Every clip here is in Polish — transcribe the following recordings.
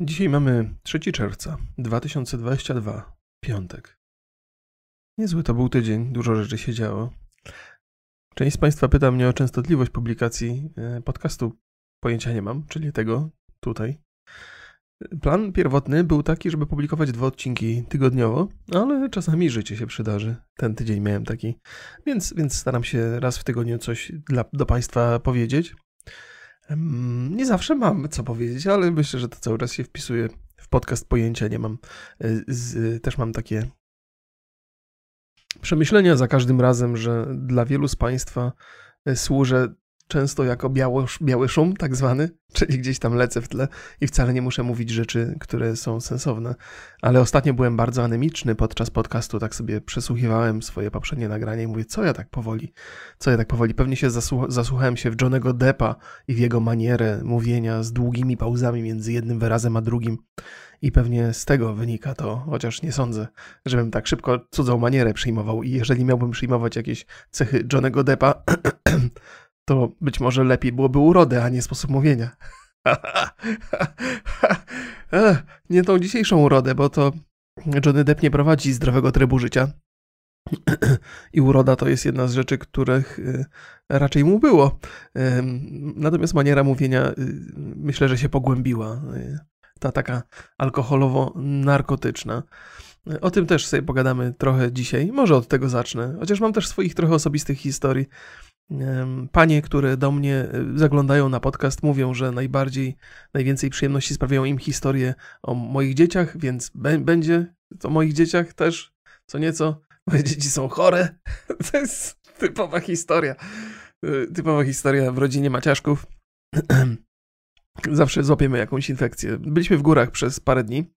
Dzisiaj mamy 3 czerwca 2022, piątek. Niezły to był tydzień, dużo rzeczy się działo. Część z Państwa pyta mnie o częstotliwość publikacji e, podcastu. Pojęcia nie mam, czyli tego tutaj. Plan pierwotny był taki, żeby publikować dwa odcinki tygodniowo, ale czasami życie się przydarzy. Ten tydzień miałem taki, więc, więc staram się raz w tygodniu coś dla, do Państwa powiedzieć. Nie zawsze mam co powiedzieć, ale myślę, że to cały czas się wpisuje w podcast pojęcia. Nie mam. Y, z, też mam takie przemyślenia za każdym razem, że dla wielu z Państwa y, służę często jako biało, biały szum, tak zwany, czyli gdzieś tam lecę w tle i wcale nie muszę mówić rzeczy, które są sensowne. Ale ostatnio byłem bardzo anemiczny podczas podcastu, tak sobie przesłuchiwałem swoje poprzednie nagranie i mówię, co ja tak powoli, co ja tak powoli. Pewnie się zasłuch zasłuchałem się w Johnego Deppa i w jego manierę mówienia z długimi pauzami między jednym wyrazem a drugim. I pewnie z tego wynika to, chociaż nie sądzę, żebym tak szybko cudzą manierę przyjmował. I jeżeli miałbym przyjmować jakieś cechy Johnego Deppa, to być może lepiej byłoby urodę, a nie sposób mówienia. nie tą dzisiejszą urodę, bo to Johnny Depp nie prowadzi zdrowego trybu życia. I uroda to jest jedna z rzeczy, których y, raczej mu było. Natomiast maniera mówienia y, myślę, że się pogłębiła. Y, ta taka alkoholowo-narkotyczna. O tym też sobie pogadamy trochę dzisiaj. Może od tego zacznę, chociaż mam też swoich trochę osobistych historii. Panie, które do mnie e, zaglądają na podcast, mówią, że najbardziej, najwięcej przyjemności sprawiają im historie o moich dzieciach, więc będzie o moich dzieciach też co nieco. Moje dzieci są chore. To jest typowa historia. E, typowa historia w rodzinie Maciaszków. Zawsze złapiemy jakąś infekcję. Byliśmy w górach przez parę dni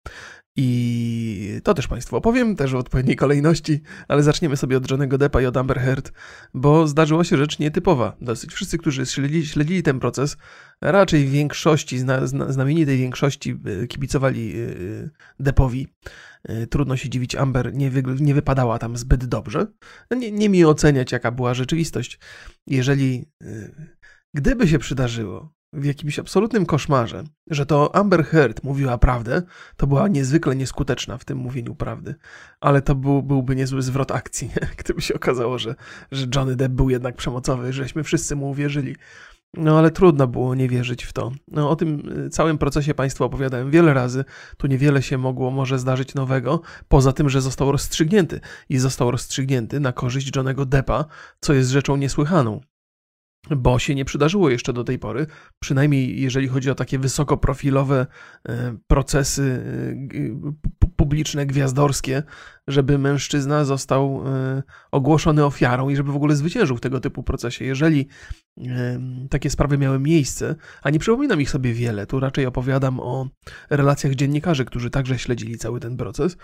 i to też Państwu opowiem, też w odpowiedniej kolejności, ale zaczniemy sobie od Johnego Deppa i od Amber Heard, bo zdarzyła się rzecz nietypowa. Dosyć wszyscy, którzy śledzili, śledzili ten proces, raczej w większości, zna, zna, znamienitej większości e, kibicowali e, Deppowi. E, trudno się dziwić, Amber nie, wy, nie wypadała tam zbyt dobrze. Nie, nie mi oceniać, jaka była rzeczywistość. Jeżeli, gdyby się przydarzyło, w jakimś absolutnym koszmarze, że to Amber Heard mówiła prawdę, to była niezwykle nieskuteczna w tym mówieniu prawdy. Ale to był, byłby niezły zwrot akcji, gdyby się okazało, że, że Johnny Depp był jednak przemocowy, żeśmy wszyscy mu uwierzyli. No ale trudno było nie wierzyć w to. No, o tym y, całym procesie Państwu opowiadałem wiele razy. Tu niewiele się mogło może zdarzyć nowego, poza tym, że został rozstrzygnięty. I został rozstrzygnięty na korzyść Johnego Deppa, co jest rzeczą niesłychaną bo się nie przydarzyło jeszcze do tej pory, przynajmniej jeżeli chodzi o takie wysokoprofilowe e, procesy e, publiczne, gwiazdorskie, żeby mężczyzna został e, ogłoszony ofiarą i żeby w ogóle zwyciężył w tego typu procesie. Jeżeli takie sprawy miały miejsce, a nie przypominam ich sobie wiele, tu raczej opowiadam o relacjach dziennikarzy, którzy także śledzili cały ten proces,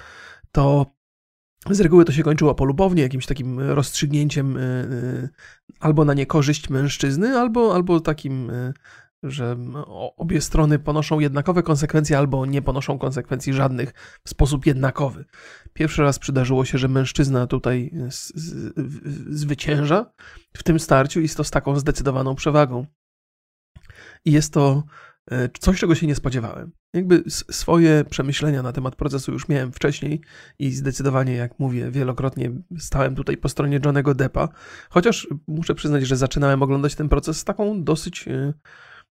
to z reguły to się kończyło polubownie, jakimś takim rozstrzygnięciem y, y, albo na niekorzyść mężczyzny, albo, albo takim, y, że obie strony ponoszą jednakowe konsekwencje, albo nie ponoszą konsekwencji żadnych w sposób jednakowy. Pierwszy raz przydarzyło się, że mężczyzna tutaj zwycięża w tym starciu i to z taką zdecydowaną przewagą. I jest to E, coś, czego się nie spodziewałem. Jakby swoje przemyślenia na temat procesu już miałem wcześniej i zdecydowanie, jak mówię, wielokrotnie stałem tutaj po stronie Johnego Deppa, chociaż muszę przyznać, że zaczynałem oglądać ten proces z taką dosyć e,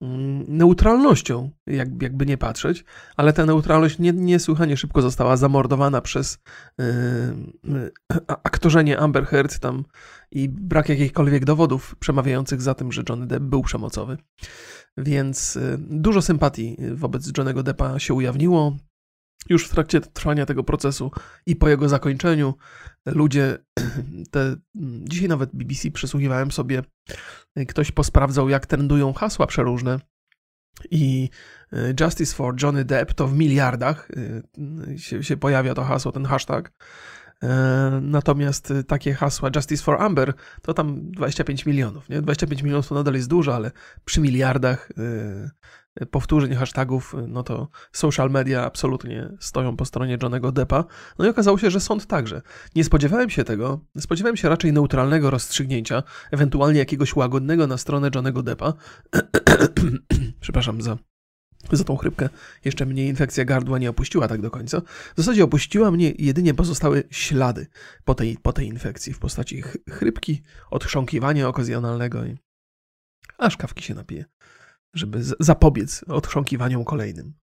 mm, neutralnością, jak, jakby nie patrzeć, ale ta neutralność nie, niesłychanie szybko została zamordowana przez yy, aktorzenie Amber Heard tam i brak jakichkolwiek dowodów przemawiających za tym, że Johnny Depp był przemocowy. Więc y, dużo sympatii wobec Johnego Deppa się ujawniło. Już w trakcie trwania tego procesu i po jego zakończeniu ludzie, te, dzisiaj nawet BBC przesłuchiwałem sobie, ktoś posprawdzał, jak trendują hasła przeróżne. I y, Justice for Johnny Depp to w miliardach y, się, się pojawia to hasło, ten hashtag. E, natomiast y, takie hasła Justice for Amber to tam 25 milionów. Nie? 25 milionów to nadal jest dużo, ale przy miliardach y, powtórzeń hashtagów, y, no to social media absolutnie stoją po stronie Johnego Deppa. No i okazało się, że sąd także. Nie spodziewałem się tego. Spodziewałem się raczej neutralnego rozstrzygnięcia, ewentualnie jakiegoś łagodnego na stronę Johnego Deppa. Przepraszam za za tą chrypkę jeszcze mnie infekcja gardła nie opuściła tak do końca. W zasadzie opuściła mnie jedynie pozostały ślady po tej, po tej infekcji w postaci chrypki, odchrząkiwania okazjonalnego i aż kawki się napije, żeby zapobiec odchrząkiwaniom kolejnym.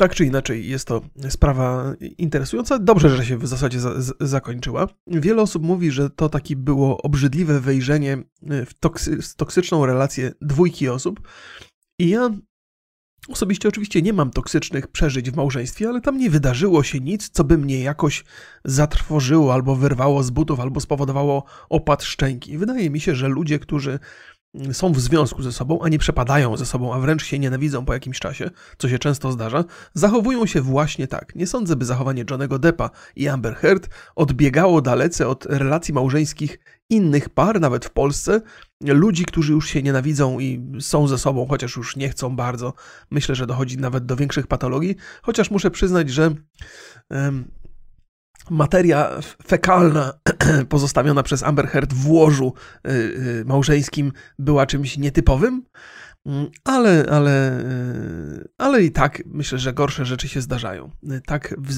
Tak czy inaczej, jest to sprawa interesująca. Dobrze, że się w zasadzie za, z, zakończyła. Wiele osób mówi, że to taki było obrzydliwe wejrzenie e, w toksy, toksyczną relację dwójki osób. I ja osobiście oczywiście nie mam toksycznych przeżyć w małżeństwie, ale tam nie wydarzyło się nic, co by mnie jakoś zatrwożyło, albo wyrwało z butów, albo spowodowało opad szczęki. Wydaje mi się, że ludzie, którzy są w związku ze sobą, a nie przepadają ze sobą, a wręcz się nienawidzą po jakimś czasie, co się często zdarza, zachowują się właśnie tak. Nie sądzę, by zachowanie Johnego Deppa i Amber Heard odbiegało dalece od relacji małżeńskich innych par, nawet w Polsce, ludzi, którzy już się nienawidzą i są ze sobą, chociaż już nie chcą bardzo. Myślę, że dochodzi nawet do większych patologii, chociaż muszę przyznać, że materia fekalna pozostawiona przez Amber Heard w łożu y, y, małżeńskim była czymś nietypowym, mm, ale, ale, y, ale i tak myślę, że gorsze rzeczy się zdarzają. Tak w,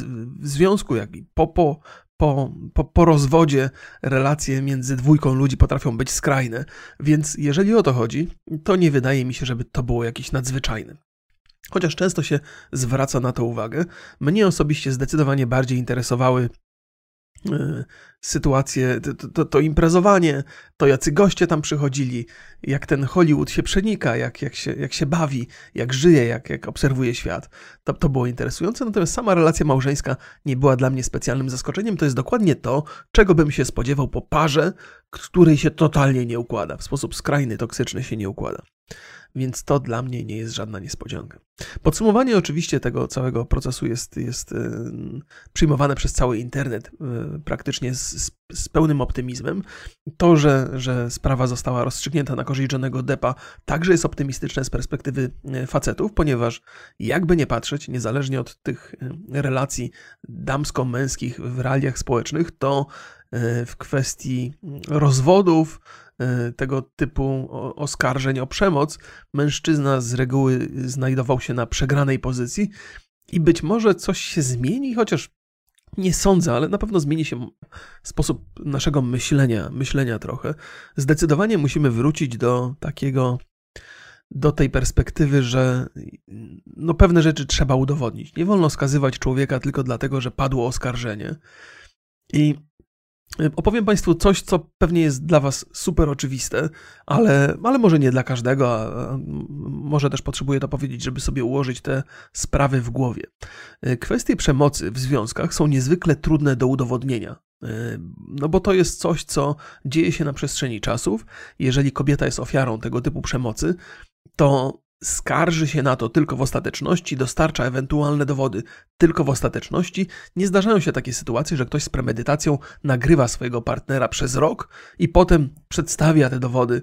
w związku, jak i po, po, po, po, po rozwodzie relacje między dwójką ludzi potrafią być skrajne, więc jeżeli o to chodzi, to nie wydaje mi się, żeby to było jakieś nadzwyczajne. Chociaż często się zwraca na to uwagę, mnie osobiście zdecydowanie bardziej interesowały e, sytuacje, to, to, to, imprezowanie, to jacy goście tam przychodzili, jak ten Hollywood się przenika, jak, jak, się, jak się bawi, jak żyje, jak, jak obserwuje świat. To, to było interesujące, natomiast sama relacja małżeńska nie była dla mnie specjalnym zaskoczeniem. To jest dokładnie to, czego bym się spodziewał po parze, której się totalnie nie układa, w sposób skrajny, toksyczny się nie układa więc to dla mnie nie jest żadna niespodzianka. Podsumowanie oczywiście tego całego procesu jest, jest przyjmowane przez cały internet e, praktycznie z, z, pełnym optymizmem. To, że, że sprawa została rozstrzygnięta na korzyść Johnego Deppa, także jest optymistyczne z perspektywy e, facetów, ponieważ jakby nie patrzeć, niezależnie od tych relacji damsko-męskich w realiach społecznych, to w kwestii rozwodów, E, tego typu oskarżeń o przemoc, mężczyzna z reguły znajdował się na przegranej pozycji i być może coś się zmieni, chociaż nie sądzę, ale na pewno zmieni się sposób naszego myślenia, myślenia trochę. Zdecydowanie musimy wrócić do takiego, do tej perspektywy, że no pewne rzeczy trzeba udowodnić. Nie wolno skazywać człowieka tylko dlatego, że padło oskarżenie. I opowiem Państwu coś, co pewnie jest dla Was super oczywiste, ale, ale może nie dla każdego, a może też potrzebuję to powiedzieć, żeby sobie ułożyć te sprawy w głowie. Y, kwestie przemocy w związkach są niezwykle trudne do udowodnienia. Y, no bo to jest coś, co dzieje się na przestrzeni czasów. Jeżeli kobieta jest ofiarą tego typu przemocy, to skarży się na to tylko w ostateczności, dostarcza ewentualne dowody tylko w ostateczności. Nie zdarzają się takie sytuacje, że ktoś z premedytacją nagrywa swojego partnera przez rok i potem przedstawia te dowody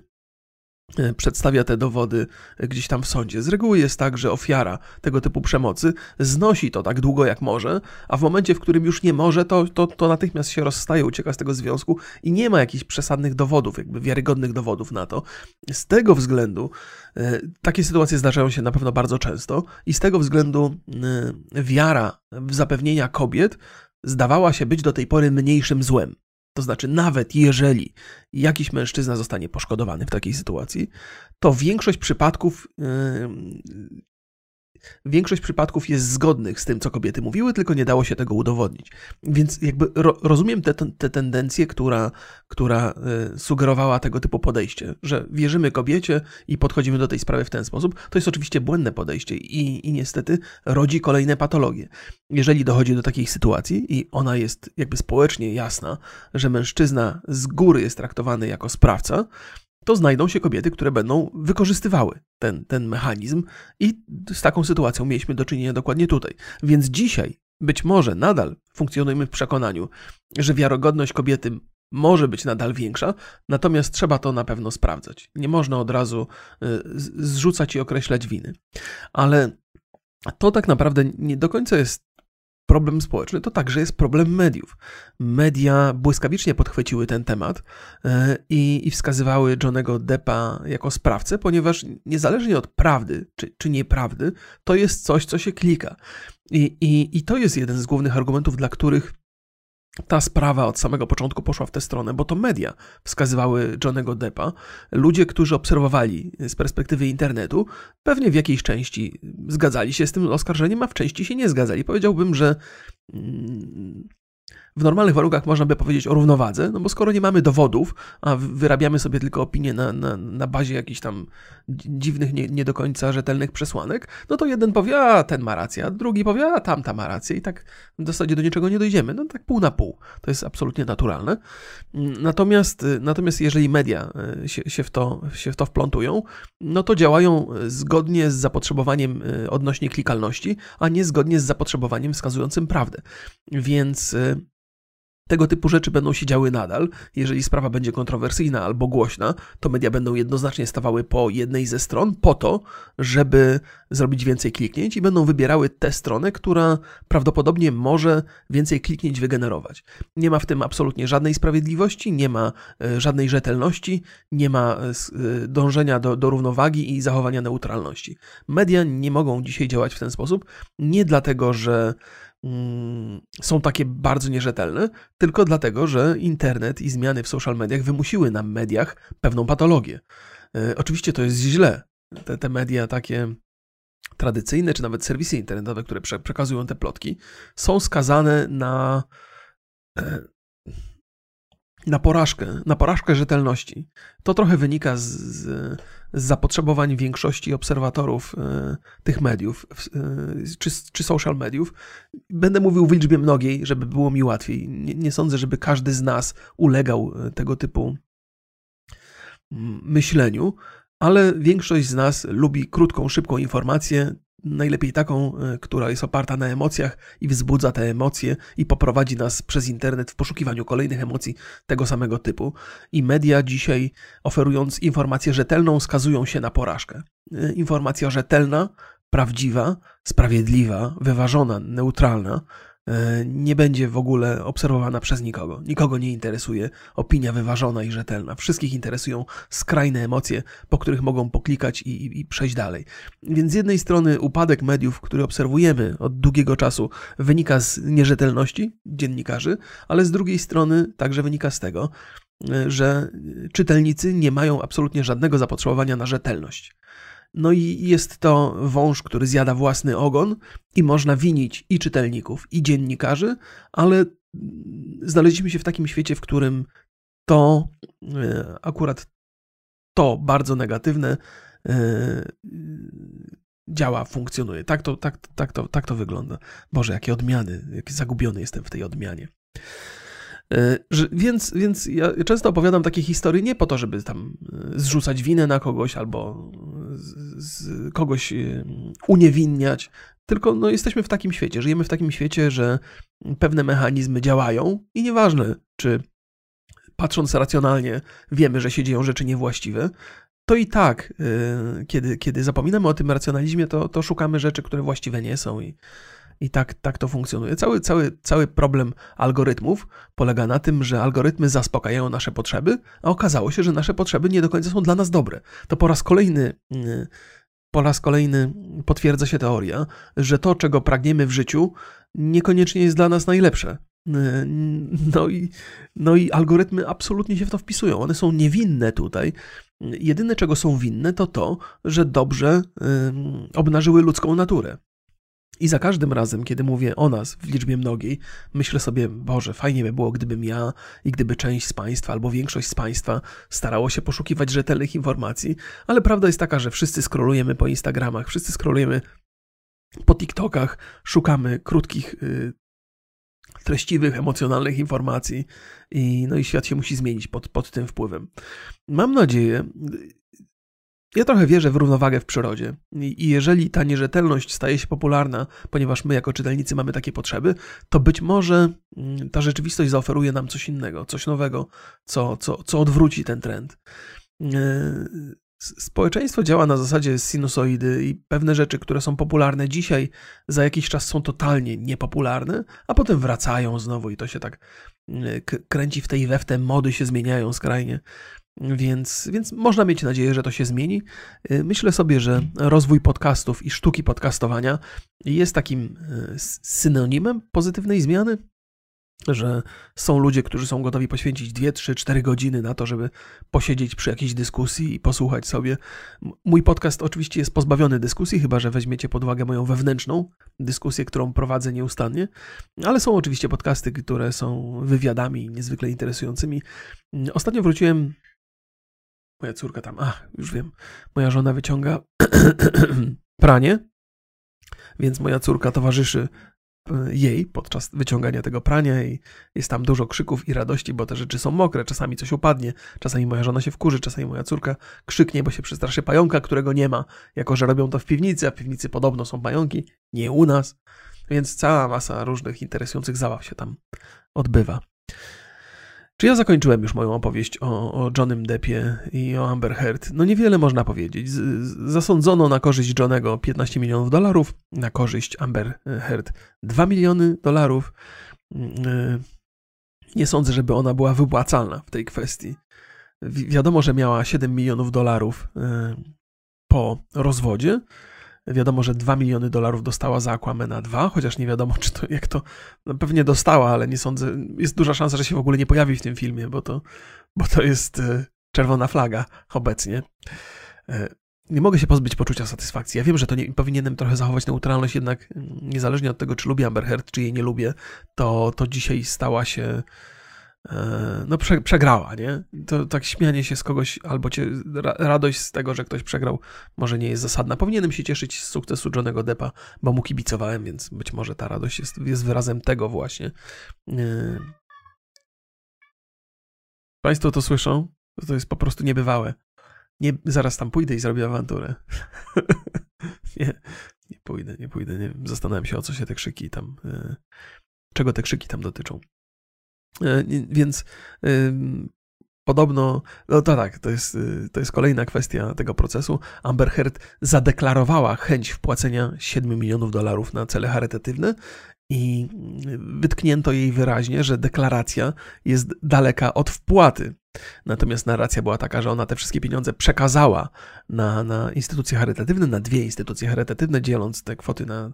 przedstawia te dowody gdzieś tam w sądzie. Z reguły jest tak, że ofiara tego typu przemocy znosi to tak długo jak może, a w momencie, w którym już nie może, to, to, to natychmiast się rozstaje, ucieka z tego związku i nie ma jakichś przesadnych dowodów, jakby wiarygodnych dowodów na to. Z tego względu e, takie sytuacje zdarzają się na pewno bardzo często i z tego względu e, wiara w zapewnienia kobiet zdawała się być do tej pory mniejszym złem. To znaczy, nawet jeżeli jakiś mężczyzna zostanie poszkodowany w takiej sytuacji, to większość przypadków yy, Większość przypadków jest zgodnych z tym, co kobiety mówiły, tylko nie dało się tego udowodnić. Więc jakby ro, rozumiem tę te, te tendencję, która, która y, sugerowała tego typu podejście, że wierzymy kobiecie i podchodzimy do tej sprawy w ten sposób. To jest oczywiście błędne podejście i, i niestety rodzi kolejne patologie. Jeżeli dochodzi do takiej sytuacji i ona jest jakby społecznie jasna, że mężczyzna z góry jest traktowany jako sprawca, to znajdą się kobiety, które będą wykorzystywały ten, ten mechanizm, i z taką sytuacją mieliśmy do czynienia dokładnie tutaj. Więc dzisiaj być może nadal funkcjonujemy w przekonaniu, że wiarygodność kobiety może być nadal większa, natomiast trzeba to na pewno sprawdzać. Nie można od razu y, zrzucać i określać winy. Ale to tak naprawdę nie do końca jest problem społeczny, to także jest problem mediów. Media błyskawicznie podchwyciły ten temat e, i, i wskazywały Johnego Deppa jako sprawcę, ponieważ niezależnie od prawdy czy, czy nieprawdy, to jest coś, co się klika. I, i, I to jest jeden z głównych argumentów, dla których ta sprawa od samego początku poszła w tę stronę, bo to media wskazywały Johnego Deppa. Ludzie, którzy obserwowali z perspektywy internetu, pewnie w jakiejś części zgadzali się z tym oskarżeniem, a w części się nie zgadzali. Powiedziałbym, że mm, w normalnych warunkach można by powiedzieć o równowadze, no bo skoro nie mamy dowodów, a wyrabiamy sobie tylko opinie na, na, na bazie jakichś tam dziwnych, nie, nie, do końca rzetelnych przesłanek, no to jeden powie, a ten ma rację, a drugi powie, a tamta ma rację i tak w zasadzie do niczego nie dojdziemy. No tak pół na pół. To jest absolutnie naturalne. Natomiast, natomiast jeżeli media e, się, się, w to, się w to wplątują, no to działają zgodnie z zapotrzebowaniem e, odnośnie klikalności, a nie zgodnie z zapotrzebowaniem wskazującym prawdę. Więc e, tego typu rzeczy będą się działy nadal. Jeżeli sprawa będzie kontrowersyjna albo głośna, to media będą jednoznacznie stawały po jednej ze stron po to, żeby zrobić więcej kliknięć i będą wybierały tę stronę, która prawdopodobnie może więcej kliknięć wygenerować. Nie ma w tym absolutnie żadnej sprawiedliwości, nie ma e, żadnej rzetelności, nie ma e, e, dążenia do, do równowagi i zachowania neutralności. Media nie mogą dzisiaj działać w ten sposób, nie dlatego, że są takie bardzo nierzetelne, tylko dlatego, że internet i zmiany w social mediach wymusiły na mediach pewną patologię. E, oczywiście to jest źle. Te, te media takie tradycyjne, czy nawet serwisy internetowe, które przekazują te plotki, są skazane na e, na porażkę, na porażkę rzetelności. To trochę wynika z, z, z zapotrzebowań większości obserwatorów y, tych mediów, y, czy, czy social mediów. Będę mówił w liczbie mnogiej, żeby było mi łatwiej. Nie, nie sądzę, żeby każdy z nas ulegał e, tego typu mm, myśleniu, ale większość z nas lubi krótką, szybką informację, najlepiej taką, e, która jest oparta na emocjach i wzbudza te emocje i poprowadzi nas przez internet w poszukiwaniu kolejnych emocji tego samego typu. I media dzisiaj, oferując informację rzetelną, skazują się na porażkę. E, informacja rzetelna, prawdziwa, sprawiedliwa, wyważona, neutralna nie będzie w ogóle obserwowana przez nikogo. Nikogo nie interesuje opinia wyważona i rzetelna. Wszystkich interesują skrajne emocje, po których mogą poklikać i, i, i, przejść dalej. Więc z jednej strony upadek mediów, który obserwujemy od długiego czasu, wynika z nierzetelności dziennikarzy, ale z drugiej strony także wynika z tego, e, że czytelnicy nie mają absolutnie żadnego zapotrzebowania na rzetelność. No i jest to wąż, który zjada własny ogon i można winić i czytelników, i dziennikarzy, ale znaleźliśmy się w takim świecie, w którym to e, akurat to bardzo negatywne e, działa, funkcjonuje. Tak to, tak, tak, to, tak to wygląda. Boże, jakie odmiany, jaki zagubiony jestem w tej odmianie. E, więc, więc ja często opowiadam takie historie nie po to, żeby tam e, zrzucać winę na kogoś albo z kogoś e, uniewinniać, tylko no, jesteśmy w takim świecie, żyjemy w takim świecie, że pewne mechanizmy działają i nieważne, czy patrząc racjonalnie wiemy, że się dzieją rzeczy niewłaściwe, to i tak, kiedy, kiedy zapominamy o tym racjonalizmie, to, to szukamy rzeczy, które właściwe nie są i, i tak, tak to funkcjonuje. Cały, cały, cały problem algorytmów polega na tym, że algorytmy zaspokajają nasze potrzeby, a okazało się, że nasze potrzeby nie do końca są dla nas dobre. To po raz kolejny. Mm, po raz kolejny potwierdza się teoria, że to, czego pragniemy w życiu, niekoniecznie jest dla nas najlepsze. Mm, no i, no i algorytmy absolutnie się w to wpisują. One są niewinne tutaj. Jedyne, czego są winne, to to, że dobrze obnażyły ludzką naturę. I za każdym razem, kiedy mówię o nas w liczbie mnogiej, myślę sobie, Boże, fajnie by było, gdybym ja i gdyby część z Państwa albo większość z Państwa starało się poszukiwać rzetelnych informacji, ale prawda jest taka, że wszyscy skrolujemy po Instagramach, wszyscy skrolujemy po TikTokach, szukamy krótkich, yy, treściwych, emocjonalnych informacji i, no i świat się musi zmienić pod, pod tym wpływem. Mam nadzieję, ja trochę wierzę w równowagę w przyrodzie i jeżeli ta nierzetelność staje się popularna, ponieważ my jako czytelnicy mamy takie potrzeby, to być może mm, ta rzeczywistość zaoferuje nam coś innego, coś nowego, co, co, co odwróci ten trend. E, społeczeństwo działa na zasadzie sinusoidy i pewne rzeczy, które są popularne dzisiaj, za jakiś czas są totalnie niepopularne, a potem wracają znowu i to się tak mm, kręci w tej we w te mody się zmieniają skrajnie. Więc, więc można mieć nadzieję, że to się zmieni. Y, myślę sobie, że rozwój podcastów i sztuki podcastowania jest takim y, synonimem pozytywnej zmiany że są ludzie, którzy są gotowi poświęcić 2, 3, 4 godziny na to, żeby posiedzieć przy jakiejś dyskusji i posłuchać sobie. Mój podcast oczywiście jest pozbawiony dyskusji, chyba że weźmiecie pod uwagę moją wewnętrzną dyskusję, którą prowadzę nieustannie, ale są oczywiście podcasty, które są wywiadami niezwykle interesującymi. Ostatnio wróciłem. Moja córka tam, ach, już wiem, moja żona wyciąga pranie, więc moja córka towarzyszy jej podczas wyciągania tego prania i jest tam dużo krzyków i radości, bo te rzeczy są mokre, czasami coś upadnie, czasami moja żona się wkurzy, czasami moja córka krzyknie, bo się przestraszy pająka, którego nie ma, jako że robią to w piwnicy, a w piwnicy podobno są pająki, nie u nas, więc cała masa różnych interesujących zabaw się tam odbywa. Czy ja zakończyłem już moją opowieść o, o Johnem Deppie i o Amber Heard? No niewiele można powiedzieć. Zasądzono na korzyść Johnego 15 milionów dolarów, na korzyść Amber Heard 2 miliony dolarów. Mm, nie sądzę, żeby ona była wypłacalna w tej kwestii. Wi wiadomo, że miała 7 milionów dolarów y, po rozwodzie, Wiadomo, że 2 miliony dolarów dostała za Aquamena 2, chociaż nie wiadomo, czy to, jak to, no pewnie dostała, ale nie sądzę, jest duża szansa, że się w ogóle nie pojawi w tym filmie, bo to, bo to jest e, czerwona flaga obecnie. E, nie mogę się pozbyć poczucia satysfakcji. Ja wiem, że to nie, powinienem trochę zachować neutralność, jednak mm, niezależnie od tego, czy lubię Amber Heard, czy jej nie lubię, to, to dzisiaj stała się no prze, przegrała, nie? To tak śmianie się z kogoś, albo cię, radość z tego, że ktoś przegrał, może nie jest zasadna. Powinienem się cieszyć z sukcesu Johnego Deppa, bo mu kibicowałem, więc być może ta radość jest, jest wyrazem tego właśnie. E, państwo to słyszą? To jest po prostu niebywałe. Nie, zaraz tam pójdę i zrobię awanturę. nie, nie pójdę, nie pójdę. Nie Zastanawiam się, o co się te krzyki tam, e, czego te krzyki tam dotyczą. E, więc Podobno, no to tak, to jest, y, to jest kolejna kwestia tego procesu. Amber Heard zadeklarowała chęć wpłacenia 7 milionów dolarów na cele charytatywne i wytknięto jej wyraźnie, że deklaracja jest daleka od wpłaty. Natomiast narracja była taka, że ona te wszystkie pieniądze przekazała na, na instytucje charytatywne, na dwie instytucje charytatywne, dzieląc te kwoty na,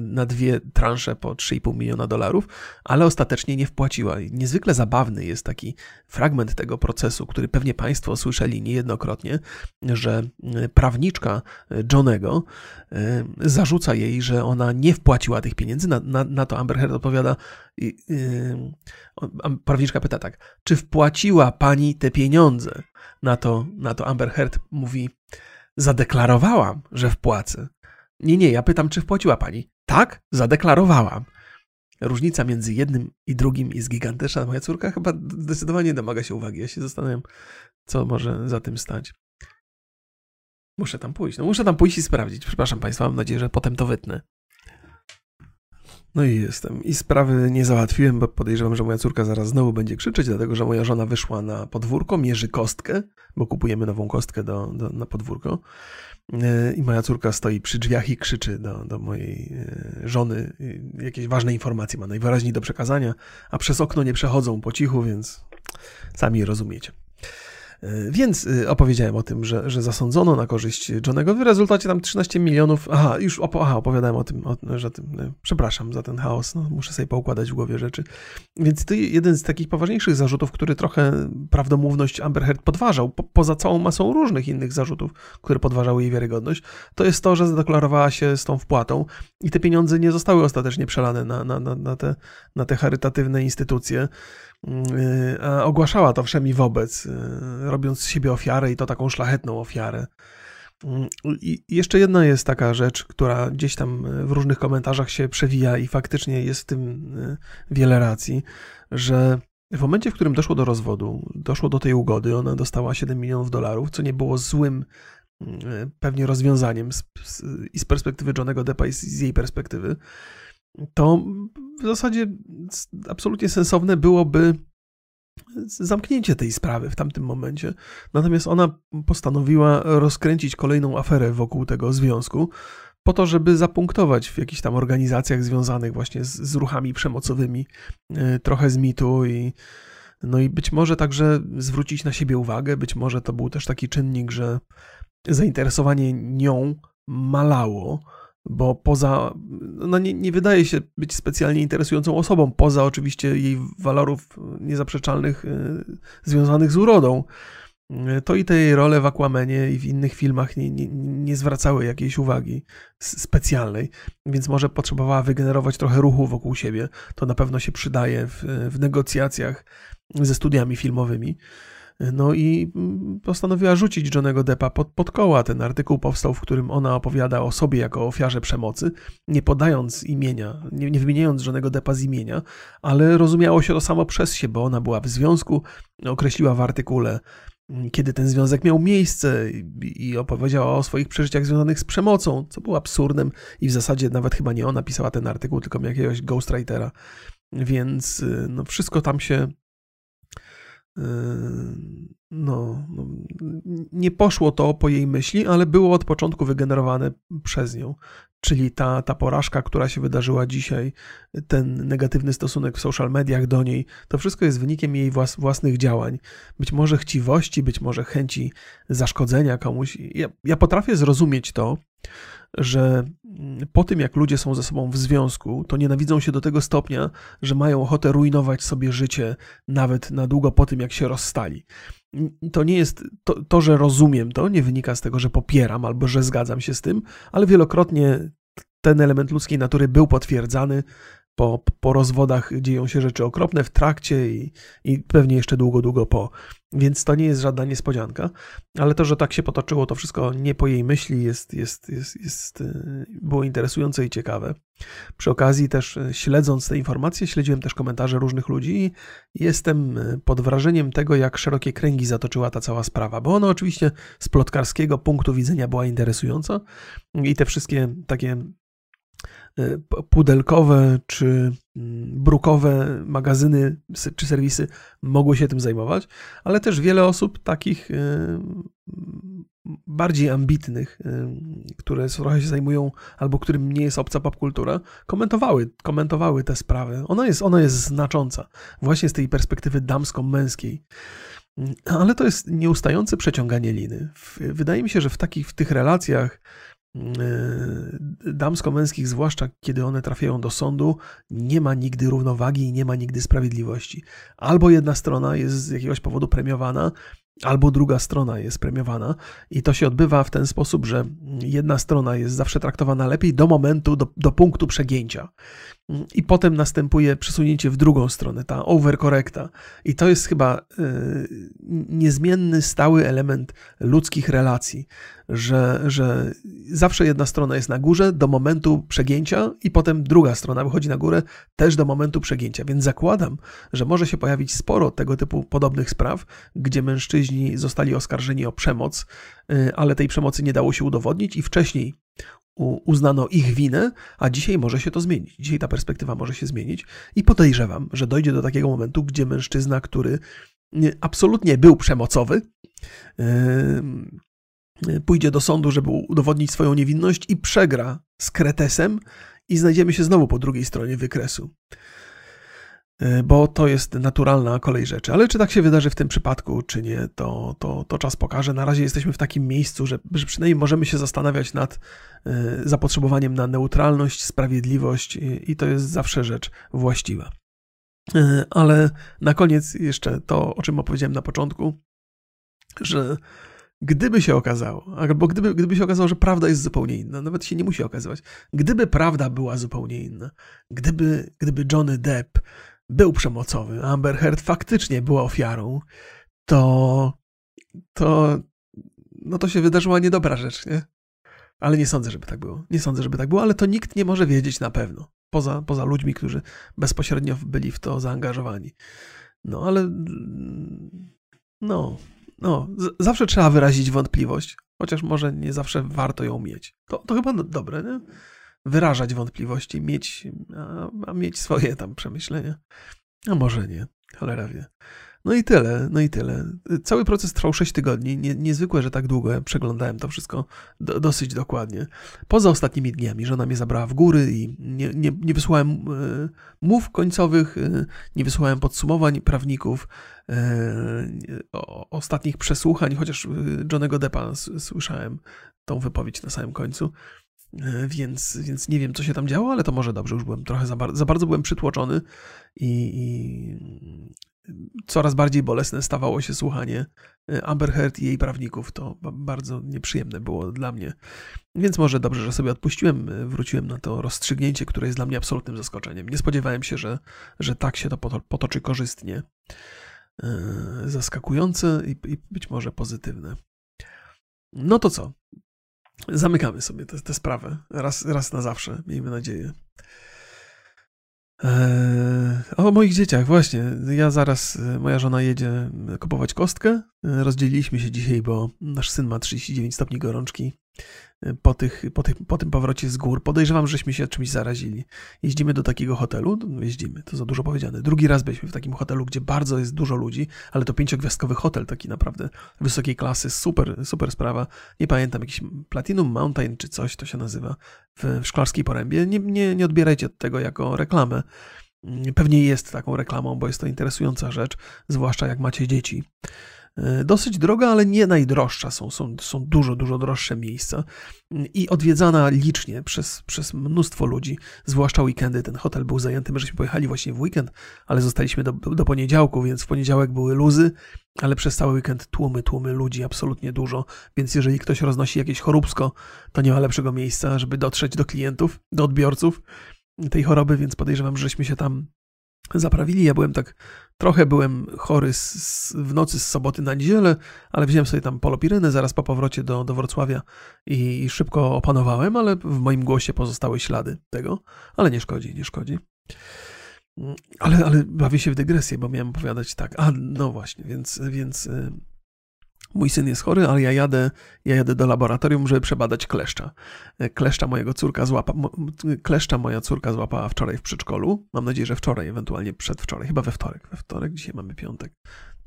na dwie transze po 3,5 miliona dolarów, ale ostatecznie nie wpłaciła. Niezwykle zabawny jest taki fragment tego procesu, który pewnie Państwo słyszeli niejednokrotnie, że prawniczka Johnego e, zarzuca jej, że ona nie wpłaciła tych pieniędzy. Na, na, na to Amber Heard odpowiada, prawniczka pyta tak, czy wpłaciła pani te pieniądze? Na to, na to Amber Heard mówi, zadeklarowałam, że wpłacę. Nie, nie, ja pytam, czy wpłaciła pani? Tak, zadeklarowałam. Różnica między jednym i drugim jest gigantyczna. Moja córka chyba zdecydowanie domaga się uwagi. Ja się zastanawiam, co może za tym stać. Muszę tam pójść. No muszę tam pójść i sprawdzić. Przepraszam Państwa, mam nadzieję, że potem to wytnę. No i jestem. I sprawy nie załatwiłem, bo podejrzewam, że moja córka zaraz znowu będzie krzyczeć, dlatego że moja żona wyszła na podwórko, mierzy kostkę, bo kupujemy nową kostkę do, do, na podwórko. E, I moja córka stoi przy drzwiach i krzyczy do, do mojej e, żony e, jakieś ważne informacje ma najwyraźniej do przekazania, a przez okno nie przechodzą po cichu, więc sami rozumiecie. E, więc e, opowiedziałem o tym, że, że zasądzono na korzyść Johnego. W rezultacie tam 13 milionów. Aha, już aha, opowiadałem o tym, o, że tym, e, przepraszam za ten chaos. No, muszę sobie poukładać w głowie rzeczy. Więc to jeden z takich poważniejszych zarzutów, który trochę prawdomówność Amber Heard podważał, po, poza całą masą różnych innych zarzutów, które podważały jej wiarygodność, to jest to, że zadeklarowała się z tą wpłatą i te pieniądze nie zostały ostatecznie przelane na, na, na, na, te, na te charytatywne instytucje. Y, ogłaszała to wszemi wobec, y, robiąc z siebie ofiarę i to taką szlachetną ofiarę. Mm, I jeszcze jedna jest taka rzecz, która gdzieś tam w różnych komentarzach się przewija i faktycznie jest w tym y, wiele racji, że w momencie, w którym doszło do rozwodu, doszło do tej ugody, ona dostała 7 milionów dolarów, co nie było złym pewnie rozwiązaniem z, z, i z perspektywy Johnego Deppa i z, z jej perspektywy, to w zasadzie absolutnie sensowne byłoby zamknięcie tej sprawy w tamtym momencie. Natomiast ona postanowiła rozkręcić kolejną aferę wokół tego związku, po to, żeby zapunktować w jakichś tam organizacjach związanych właśnie z, z ruchami przemocowymi e, trochę z mitu i no i być może także zwrócić na siebie uwagę, być może to był też taki czynnik, że zainteresowanie nią malało, bo poza, no nie, nie wydaje się być specjalnie interesującą osobą, poza oczywiście jej walorów niezaprzeczalnych e, związanych z urodą to i te jej role w Aquamenie i w innych filmach nie, nie, nie zwracały jakiejś uwagi specjalnej, więc może potrzebowała wygenerować trochę ruchu wokół siebie. To na pewno się przydaje w, w negocjacjach ze studiami filmowymi. No i postanowiła rzucić Johnego Deppa pod, pod koła. Ten artykuł powstał, w którym ona opowiada o sobie jako ofiarze przemocy, nie podając imienia, nie, nie wymieniając Johnego Deppa z imienia, ale rozumiało się to samo przez się, bo ona była w związku, określiła w artykule kiedy ten związek miał miejsce i opowiedziała o swoich przeżyciach związanych z przemocą, co było absurdem i w zasadzie nawet chyba nie ona pisała ten artykuł, tylko jakiegoś ghostwritera. Więc y, no, wszystko tam się no, no, nie poszło to po jej myśli, ale było od początku wygenerowane przez nią. Czyli ta, ta porażka, która się wydarzyła dzisiaj, ten negatywny stosunek w social mediach do niej, to wszystko jest wynikiem jej włas, własnych działań. Być może chciwości, być może chęci zaszkodzenia komuś. Ja, ja potrafię zrozumieć to, że po tym, jak ludzie są ze sobą w związku, to nienawidzą się do tego stopnia, że mają ochotę rujnować sobie życie nawet na długo po tym, jak się rozstali. To nie jest to, to, że rozumiem to, nie wynika z tego, że popieram albo że zgadzam się z tym, ale wielokrotnie ten element ludzkiej natury był potwierdzany po, po rozwodach dzieją się rzeczy okropne w trakcie i, i pewnie jeszcze długo, długo po. Więc to nie jest żadna niespodzianka, ale to, że tak się potoczyło, to wszystko nie po jej myśli jest, jest, jest, jest, y, było interesujące i ciekawe. Przy okazji też y, śledząc te informacje, śledziłem też komentarze różnych ludzi i jestem y, pod wrażeniem tego, jak szerokie kręgi zatoczyła ta cała sprawa, bo ona oczywiście z plotkarskiego punktu widzenia była interesująca i te wszystkie takie pudelkowe czy mm, brukowe magazyny czy serwisy mogły się tym zajmować, ale też wiele osób takich e, bardziej ambitnych, e, które trochę się zajmują albo którym nie jest obca popkultura, komentowały, komentowały te sprawy. Ona jest, ona jest znacząca właśnie z tej perspektywy damsko-męskiej. Ale to jest nieustające przeciąganie liny. Wydaje mi się, że w takich w tych relacjach Y, damsko-męskich, zwłaszcza kiedy one trafiają do sądu, nie ma nigdy równowagi i nie ma nigdy sprawiedliwości. Albo jedna strona jest z jakiegoś powodu premiowana, albo druga strona jest premiowana, i to się odbywa w ten sposób, że jedna strona jest zawsze traktowana lepiej do momentu, do, do punktu przegięcia. I potem następuje przesunięcie w drugą stronę, ta overcorrecta. I to jest chyba y, niezmienny, stały element ludzkich relacji, że, że zawsze jedna strona jest na górze do momentu przegięcia, i potem druga strona wychodzi na górę też do momentu przegięcia. Więc zakładam, że może się pojawić sporo tego typu podobnych spraw, gdzie mężczyźni zostali oskarżeni o przemoc, y, ale tej przemocy nie dało się udowodnić, i wcześniej uznano ich winę, a dzisiaj może się to zmienić. Dzisiaj ta perspektywa może się zmienić i podejrzewam, że dojdzie do takiego momentu, gdzie mężczyzna, który absolutnie był przemocowy, pójdzie do sądu, żeby udowodnić swoją niewinność i przegra z kretesem i znajdziemy się znowu po drugiej stronie wykresu. E, bo to jest naturalna kolej rzeczy. Ale czy tak się wydarzy w tym przypadku, czy nie, to, to, to czas pokaże. Na razie jesteśmy w takim miejscu, że, że przynajmniej możemy się zastanawiać nad e, zapotrzebowaniem na neutralność, sprawiedliwość i, to jest zawsze rzecz właściwa. E, ale na koniec jeszcze to, o czym opowiedziałem na początku, że gdyby się okazało, albo gdyby, gdyby się okazało, że prawda jest zupełnie inna, nawet się nie musi okazywać, gdyby prawda była zupełnie inna, gdyby, gdyby Johnny Depp był przemocowy, Amber Heard faktycznie była ofiarą, to, to, no to się wydarzyła niedobra rzecz, nie? Ale nie sądzę, żeby tak było. Nie sądzę, żeby tak było, ale to nikt nie może wiedzieć na pewno. Poza, poza ludźmi, którzy bezpośrednio byli w to zaangażowani. No ale. No, no. zawsze trzeba wyrazić wątpliwość, chociaż może nie zawsze warto ją mieć. To, to chyba dobre, nie? Wyrażać wątpliwości, mieć, a, a mieć swoje tam przemyślenia. A może nie, cholera wie. No i tyle, no i tyle. Cały proces trwał 6 tygodni. Nie, niezwykłe, że tak długo ja przeglądałem to wszystko do, dosyć dokładnie. Poza ostatnimi dniami żona mnie zabrała w góry i nie, nie, nie wysłałem e, mów końcowych, e, nie wysłałem podsumowań prawników, e, o, ostatnich przesłuchań, chociaż Johnego Deppa słyszałem tą wypowiedź na samym końcu. E, więc, więc nie wiem, co się tam działo, ale to może dobrze, już byłem trochę za, bar za bardzo byłem przytłoczony i, i, coraz bardziej bolesne stawało się słuchanie e, Amber Heard i jej prawników. To bardzo nieprzyjemne było dla mnie. Więc może dobrze, że sobie odpuściłem, e, wróciłem na to rozstrzygnięcie, które jest dla mnie absolutnym zaskoczeniem. Nie spodziewałem się, że, że tak się to potoczy korzystnie. Zaskakujące i, i być może pozytywne. No to co? Zamykamy sobie tę sprawę raz, raz na zawsze, miejmy nadzieję. Eee, o moich dzieciach, właśnie. Ja zaraz, e, moja żona jedzie kupować kostkę. E, rozdzieliliśmy się dzisiaj, bo nasz syn ma 39 stopni gorączki po, tych, po, tych, po tym powrocie z gór. Podejrzewam, żeśmy się czymś zarazili. Jeździmy do takiego hotelu, no jeździmy, to za dużo powiedziane. Drugi raz byliśmy w takim hotelu, gdzie bardzo jest dużo ludzi, ale to pięciogwiazdkowy hotel, taki naprawdę wysokiej klasy, super, super sprawa. Nie pamiętam, jakiś Platinum Mountain czy coś to się nazywa w, w Szklarskiej Porębie. Nie, nie, nie odbierajcie tego jako reklamę. Pewnie jest taką reklamą, bo jest to interesująca rzecz, zwłaszcza jak macie dzieci. E, dosyć droga, ale nie najdroższa. Są, są, są dużo, dużo droższe miejsca i odwiedzana licznie przez, przez mnóstwo ludzi, zwłaszcza weekendy. Ten hotel był zajęty, my żeśmy pojechali właśnie w weekend, ale zostaliśmy do, do poniedziałku, więc w poniedziałek były luzy, ale przez cały weekend tłumy, tłumy ludzi, absolutnie dużo. Więc jeżeli ktoś roznosi jakieś choróbsko, to nie ma lepszego miejsca, żeby dotrzeć do klientów, do odbiorców tej choroby, więc podejrzewam, żeśmy się tam zaprawili. Ja byłem tak, trochę byłem chory z, z, w nocy z soboty na niedzielę, ale wziąłem sobie tam polopirynę zaraz po powrocie do, do Wrocławia i, i szybko opanowałem, ale w moim głosie pozostały ślady tego, ale nie szkodzi, nie szkodzi. Ale, ale bawię się w dygresję, bo miałem opowiadać tak. A, no właśnie, więc, więc y, Mój syn jest chory, ale ja jadę, ja jadę do laboratorium, żeby przebadać kleszcza. E, kleszcza mojego córka złapa, kleszcza moja córka złapała wczoraj w przedszkolu. Mam nadzieję, że wczoraj, ewentualnie przedwczoraj, chyba we wtorek. We wtorek, dzisiaj mamy piątek.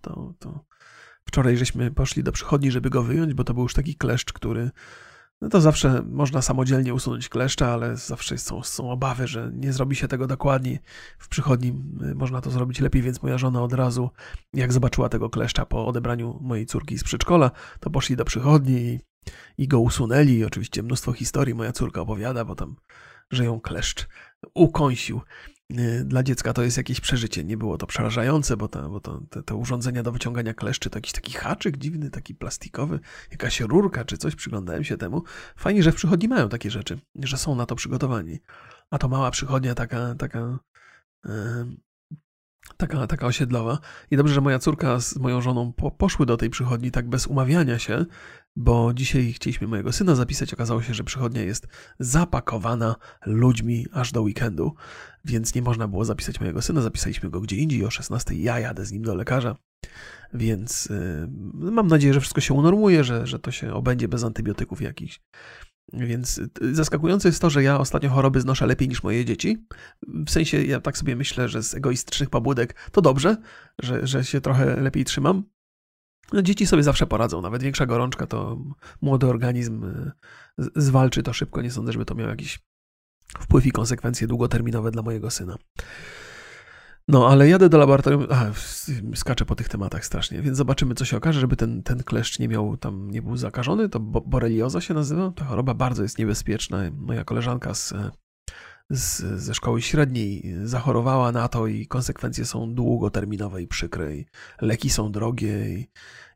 To, to wczoraj żeśmy poszli do przychodni, żeby go wyjąć, bo to był już taki kleszcz, który no to zawsze można samodzielnie usunąć kleszcza, ale zawsze są, są obawy, że nie zrobi się tego dokładnie. W przychodni y, można to zrobić lepiej, więc moja żona od razu, jak zobaczyła tego kleszcza po odebraniu mojej córki z przedszkola, to poszli do przychodni i, i go usunęli. I oczywiście mnóstwo historii moja córka opowiada, bo tam, że ją kleszcz ukąsił. Y, dla dziecka to jest jakieś przeżycie. Nie było to przerażające, bo, to, bo to, te, te, urządzenia do wyciągania kleszczy to jakiś taki haczyk dziwny, taki plastikowy, jakaś rurka czy coś. Przyglądałem się temu. Fajnie, że w przychodni mają takie rzeczy, że są na to przygotowani. A to mała przychodnia taka, taka yy, taka, taka osiedlowa. I dobrze, że moja córka z moją żoną po, poszły do tej przychodni tak bez umawiania się, bo dzisiaj chcieliśmy mojego syna zapisać. Okazało się, że przychodnia jest zapakowana ludźmi aż do weekendu, więc nie można było zapisać mojego syna. Zapisaliśmy go gdzie indziej o 16. Ja jadę z nim do lekarza, więc yy, mam nadzieję, że wszystko się unormuje, że, że to się obędzie bez antybiotyków jakichś. Więc y, zaskakujące jest to, że ja ostatnio choroby znoszę lepiej niż moje dzieci. W sensie, ja tak sobie myślę, że z egoistycznych pobudek to dobrze, że, że się trochę lepiej trzymam. No, dzieci sobie zawsze poradzą, nawet większa gorączka to młody organizm y, zwalczy to szybko. Nie sądzę, żeby to miało jakiś wpływ i konsekwencje długoterminowe dla mojego syna. No, ale jadę do laboratorium. Aha, skaczę po tych tematach strasznie, więc zobaczymy, co się okaże, żeby ten, ten kleszcz nie miał tam, nie był zakażony. To borelioza się nazywa. Ta choroba bardzo jest niebezpieczna. Moja koleżanka z, z, ze szkoły średniej zachorowała na to i konsekwencje są długoterminowe i przykre. I leki są drogie i,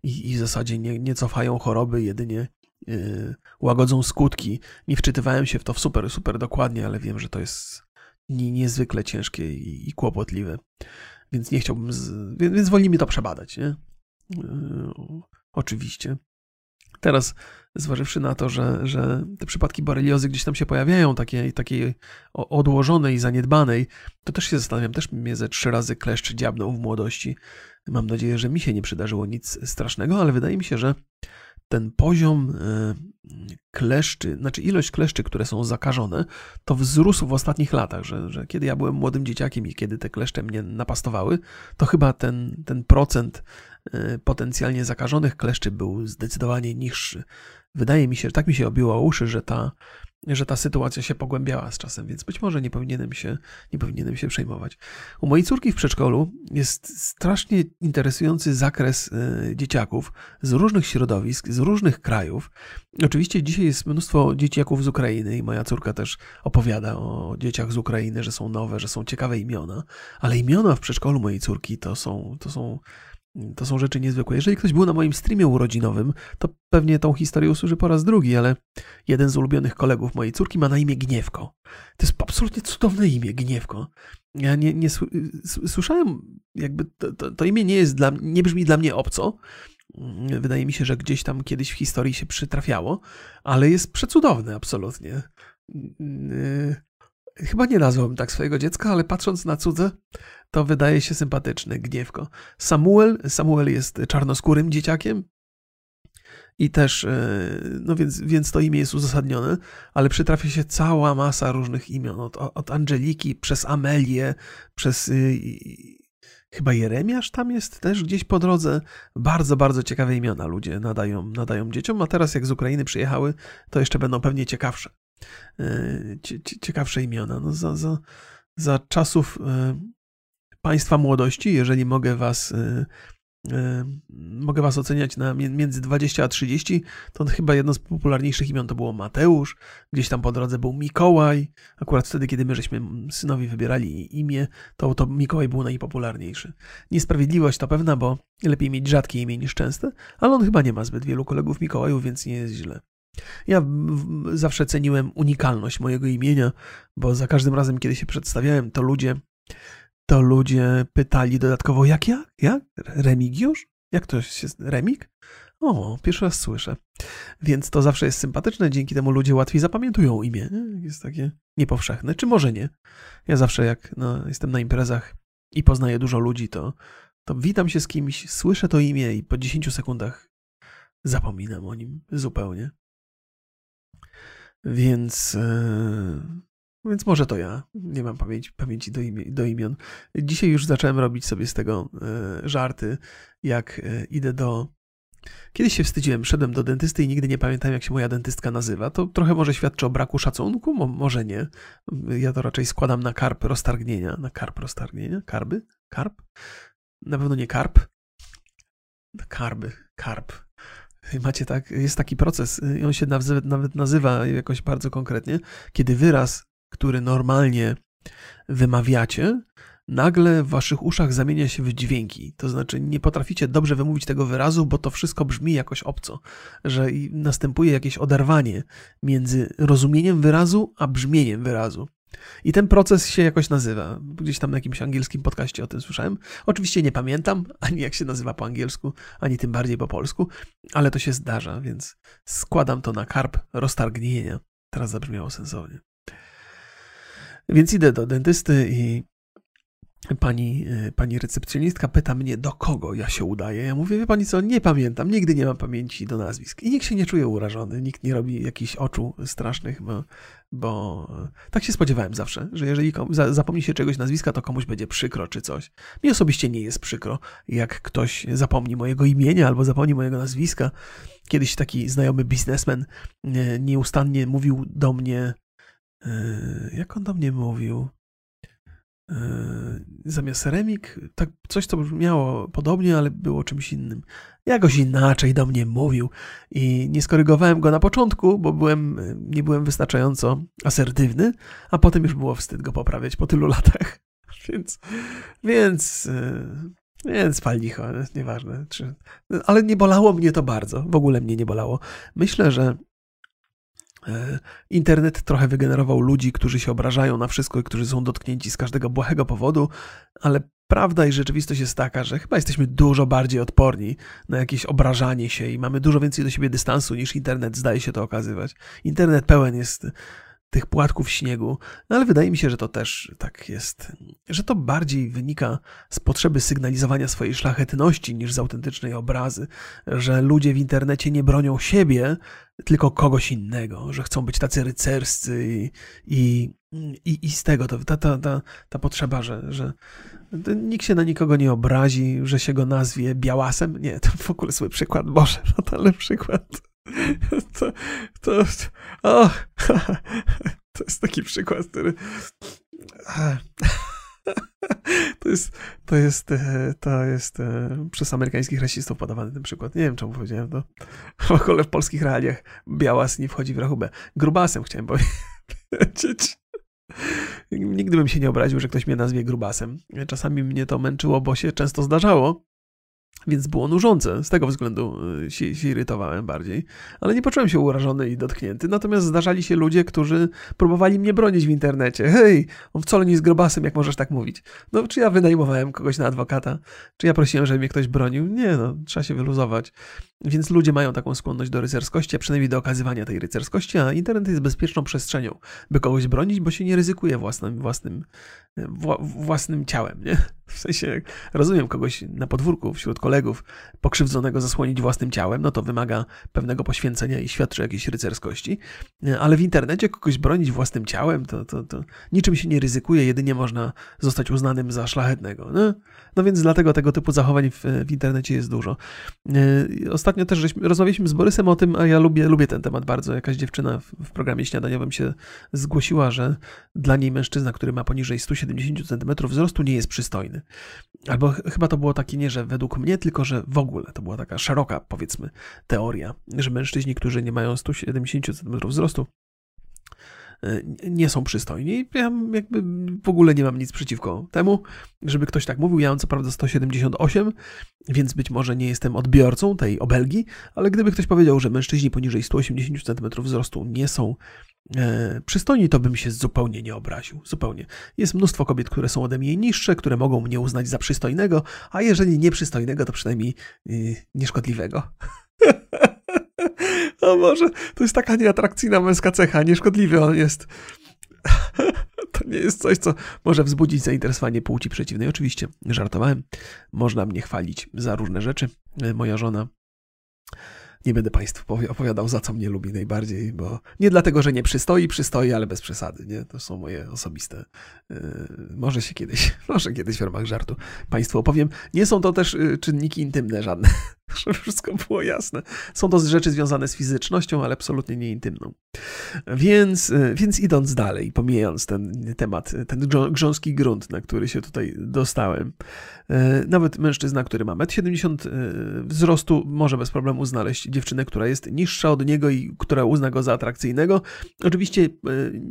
i, i w zasadzie nie, nie cofają choroby, jedynie yy, łagodzą skutki. Nie wczytywałem się w to super, super dokładnie, ale wiem, że to jest niezwykle ciężkie i, i kłopotliwe. Więc nie chciałbym, z, więc, więc woli mi to przebadać, nie? Yy, oczywiście. Teraz, zważywszy na to, że, że te przypadki boreliozy gdzieś tam się pojawiają, takiej, takiej odłożonej zaniedbanej, to też się zastanawiam, też mnie ze trzy razy kleszcz dziabnął w młodości. Mam nadzieję, że mi się nie przydarzyło nic strasznego, ale wydaje mi się, że ten poziom e, kleszczy, znaczy ilość kleszczy, które są zakażone, to wzrósł w ostatnich latach, że, że kiedy ja byłem młodym dzieciakiem i kiedy te kleszcze mnie napastowały, to chyba ten, ten procent e, potencjalnie zakażonych kleszczy był zdecydowanie niższy. Wydaje mi się, tak mi się obiło uszy, że ta że ta sytuacja się pogłębiała z czasem, więc być może nie powinienem się, nie powinienem się przejmować. U mojej córki w przedszkolu jest strasznie interesujący zakres e, dzieciaków z różnych środowisk, z różnych krajów. Oczywiście dzisiaj jest mnóstwo dzieciaków z Ukrainy i moja córka też opowiada o dzieciach z Ukrainy, że są nowe, że są ciekawe imiona, ale imiona w przedszkolu mojej córki to są, to są to są rzeczy niezwykłe. Jeżeli ktoś był na moim streamie urodzinowym, to pewnie tą historię usłyszy po raz drugi, ale jeden z ulubionych kolegów mojej córki ma na imię Gniewko. To jest absolutnie cudowne imię, Gniewko. Ja nie, nie słyszałem, jakby to, to, to, imię nie jest dla nie brzmi dla mnie obco. Wydaje mi się, że gdzieś tam kiedyś w historii się przytrafiało, ale jest przecudowne absolutnie. Chyba nie nazwałbym tak swojego dziecka, ale patrząc na cudze, to wydaje się sympatyczny, Gniewko. Samuel, Samuel jest czarnoskórym dzieciakiem, i też, e, no więc, więc to imię jest uzasadnione, ale przytrafia się cała masa różnych imion, od, od Angeliki przez Amelię, przez y, chyba Jeremiasz tam jest też gdzieś po drodze. Bardzo, bardzo ciekawe imiona ludzie nadają, nadają dzieciom, a teraz jak z Ukrainy przyjechały, to jeszcze będą pewnie ciekawsze. E, ciekawsze imiona. No za, za, za czasów e, państwa młodości, jeżeli mogę was mogę was oceniać na między 20 a 30, to chyba jedno z popularniejszych imion to było Mateusz, gdzieś tam po drodze był Mikołaj, akurat wtedy, kiedy my żeśmy synowi wybierali imię, to, to Mikołaj był najpopularniejszy. Niesprawiedliwość to pewna, bo lepiej mieć rzadkie imię niż częste, ale on chyba nie ma zbyt wielu kolegów Mikołajów, więc nie jest źle. Ja zawsze ceniłem unikalność mojego imienia, bo za każdym razem, kiedy się przedstawiałem, to ludzie to ludzie pytali dodatkowo, jak ja? Jak? Remigiusz? Jak to się... Remik? O, pierwszy raz słyszę. Więc to zawsze jest sympatyczne, dzięki temu ludzie łatwiej zapamiętują imię. Jest takie niepowszechne, czy może nie. Ja zawsze jak no, jestem na imprezach i poznaję dużo ludzi, to, to witam się z kimś, słyszę to imię i po 10 sekundach zapominam o nim zupełnie. Więc yy, więc może to ja. Nie mam pamięci, pamięci do, do imion. Dzisiaj już zacząłem robić sobie z tego e, żarty, jak e, idę do. Kiedyś się wstydziłem, szedłem do dentysty i nigdy nie pamiętam, jak się moja dentystka nazywa. To trochę może świadczy o braku szacunku, Mo, może nie. Ja to raczej składam na karp roztargnienia. Na karp roztargnienia? Karby? Karp? Na pewno nie karp. Karby, karp. Macie tak, jest taki proces, on się nawet nazywa jakoś bardzo konkretnie, kiedy wyraz który normalnie wymawiacie, nagle w waszych uszach zamienia się w dźwięki. To znaczy, nie potraficie dobrze wymówić tego wyrazu, bo to wszystko brzmi jakoś obco, że następuje jakieś oderwanie między rozumieniem wyrazu a brzmieniem wyrazu. I ten proces się jakoś nazywa. Gdzieś tam na jakimś angielskim podcaście o tym słyszałem. Oczywiście nie pamiętam ani jak się nazywa po angielsku, ani tym bardziej po polsku, ale to się zdarza, więc składam to na karp roztargnienia. Teraz zabrzmiało sensownie. Więc idę do dentysty i pani, e, pani recepcjonistka pyta mnie, do kogo ja się udaję. Ja mówię, wie pani co, nie pamiętam, nigdy nie mam pamięci do nazwisk. I nikt się nie czuje urażony, nikt nie robi jakichś oczu strasznych, bo, bo tak się spodziewałem zawsze, że jeżeli zapomni się czegoś nazwiska, to komuś będzie przykro czy coś. Mi osobiście nie jest przykro, jak ktoś zapomni mojego imienia albo zapomni mojego nazwiska. Kiedyś taki znajomy biznesmen e, nieustannie mówił do mnie, E, jak on do mnie mówił? E, zamiast remik, tak coś, co brzmiało podobnie, ale było czymś innym. Jakoś inaczej do mnie mówił i nie skorygowałem go na początku, bo byłem, nie byłem wystarczająco asertywny, a potem już było wstyd go poprawiać po tylu latach. Więc, więc, e, więc pal licho, nieważne. Ale nie bolało mnie to bardzo, w ogóle mnie nie bolało. Myślę, że internet trochę wygenerował ludzi, którzy się obrażają na wszystko i którzy są dotknięci z każdego błahego powodu, ale prawda i rzeczywistość jest taka, że chyba jesteśmy dużo bardziej odporni na jakieś obrażanie się i mamy dużo więcej do siebie dystansu niż internet zdaje się to okazywać. Internet pełen jest tych płatków śniegu, no ale wydaje mi się, że to też tak jest, że to bardziej wynika z potrzeby sygnalizowania swojej szlachetności niż z autentycznej obrazy, że ludzie w internecie nie bronią siebie, tylko kogoś innego, że chcą być tacy rycerscy i, i, i, i z tego to, ta, ta, ta, ta potrzeba, że, że nikt się na nikogo nie obrazi, że się go nazwie białasem. Nie, to w ogóle zły przykład, Boże, fatalny przykład. To, to, o, to jest taki przykład, który to jest, to jest, e, to jest e, przez amerykańskich rasistów podawany ten przykład. Nie wiem, czemu powiedziałem to. W ogóle w polskich realiach białas nie wchodzi w rachubę. Grubasem chciałem powiedzieć. Nigdy bym się nie obraził, że ktoś mnie nazwie grubasem. Czasami mnie to męczyło, bo się często zdarzało, więc było nużące. Z tego względu y, się, się, irytowałem bardziej. Ale nie poczułem się urażony i dotknięty. Natomiast zdarzali się ludzie, którzy próbowali mnie bronić w internecie. Hej, on wcale nie jest grobasem, jak możesz tak mówić. No, czy ja wynajmowałem kogoś na adwokata? Czy ja prosiłem, żeby mnie ktoś bronił? Nie, no, trzeba się wyluzować. Więc ludzie mają taką skłonność do rycerskości, a przynajmniej do okazywania tej rycerskości, a internet jest bezpieczną przestrzenią, by kogoś bronić, bo się nie ryzykuje własnym, własnym, własnym ciałem, nie? W sensie, rozumiem kogoś na podwórku wśród kolegów pokrzywdzonego zasłonić własnym ciałem, no to wymaga pewnego poświęcenia i świadczy jakiejś rycerskości, ale w internecie kogoś bronić własnym ciałem, to, to, to niczym się nie ryzykuje, jedynie można zostać uznanym za szlachetnego. No, no więc dlatego tego typu zachowań w, w internecie jest dużo. Ostatnio też żeśmy, rozmawialiśmy z Borysem o tym, a ja lubię, lubię ten temat bardzo. Jakaś dziewczyna w, w programie śniadaniowym się zgłosiła, że dla niej mężczyzna, który ma poniżej 170 cm wzrostu nie jest przystojny. Albo chyba to było takie nie, że według mnie, tylko że w ogóle to była taka szeroka, powiedzmy, teoria, że mężczyźni, którzy nie mają 170 cm wzrostu, nie są przystojni. Ja jakby w ogóle nie mam nic przeciwko temu, żeby ktoś tak mówił. Ja mam co prawda 178, więc być może nie jestem odbiorcą tej obelgi, ale gdyby ktoś powiedział, że mężczyźni poniżej 180 cm wzrostu nie są e, przystojni, to bym się zupełnie nie obraził. Zupełnie. Jest mnóstwo kobiet, które są ode mnie niższe, które mogą mnie uznać za przystojnego, a jeżeli nie przystojnego, to przynajmniej e, nieszkodliwego. o Boże, to jest taka nieatrakcyjna męska cecha, nieszkodliwy on jest. to nie jest coś, co może wzbudzić zainteresowanie płci przeciwnej. Oczywiście, żartowałem. Można mnie chwalić za różne rzeczy. E, moja żona nie będę Państwu opowiadał, za co mnie lubi najbardziej, bo nie dlatego, że nie przystoi, przystoi, ale bez przesady, nie? To są moje osobiste. Yy, może się kiedyś, może kiedyś w ramach żartu Państwu opowiem. Nie są to też yy, czynniki intymne żadne, żeby wszystko było jasne. Są to rzeczy związane z fizycznością, ale absolutnie nie intymną. Więc, yy, więc idąc dalej, pomijając ten temat, ten grząski grunt, na który się tutaj dostałem, yy, nawet mężczyzna, który ma 1,70 m wzrostu, może bez problemu znaleźć dziewczynę, która jest niższa od niego i która uzna go za atrakcyjnego. Oczywiście e,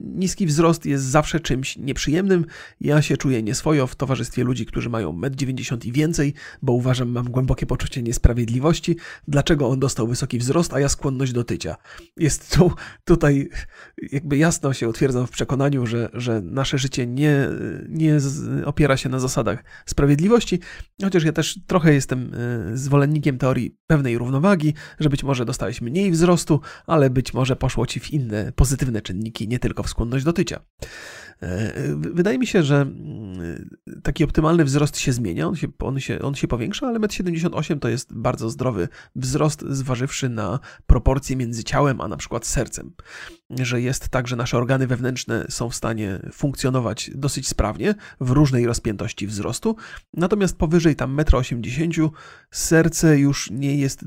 niski wzrost jest zawsze czymś nieprzyjemnym. Ja się czuję nieswojo w towarzystwie ludzi, którzy mają 1,90 m i więcej, bo uważam, mam głębokie poczucie niesprawiedliwości. Dlaczego on dostał wysoki wzrost, a ja skłonność do tycia? Jest tu, tutaj jakby jasno się utwierdzam w przekonaniu, że, że nasze życie nie, nie opiera się na zasadach sprawiedliwości, chociaż ja też trochę jestem e, zwolennikiem teorii pewnej równowagi, żeby być może dostałeś mniej wzrostu, ale być może poszło ci w inne pozytywne czynniki, nie tylko w skłonność do tycia. E, wydaje mi się, że mm, taki optymalny wzrost się zmienia, on się, on się, on się powiększa, ale 1,78 m to jest bardzo zdrowy wzrost, zważywszy na proporcje między ciałem a na przykład sercem. Że jest tak, że nasze organy wewnętrzne są w stanie funkcjonować dosyć sprawnie w różnej rozpiętości wzrostu, natomiast powyżej tam 1,80 m serce już nie jest e,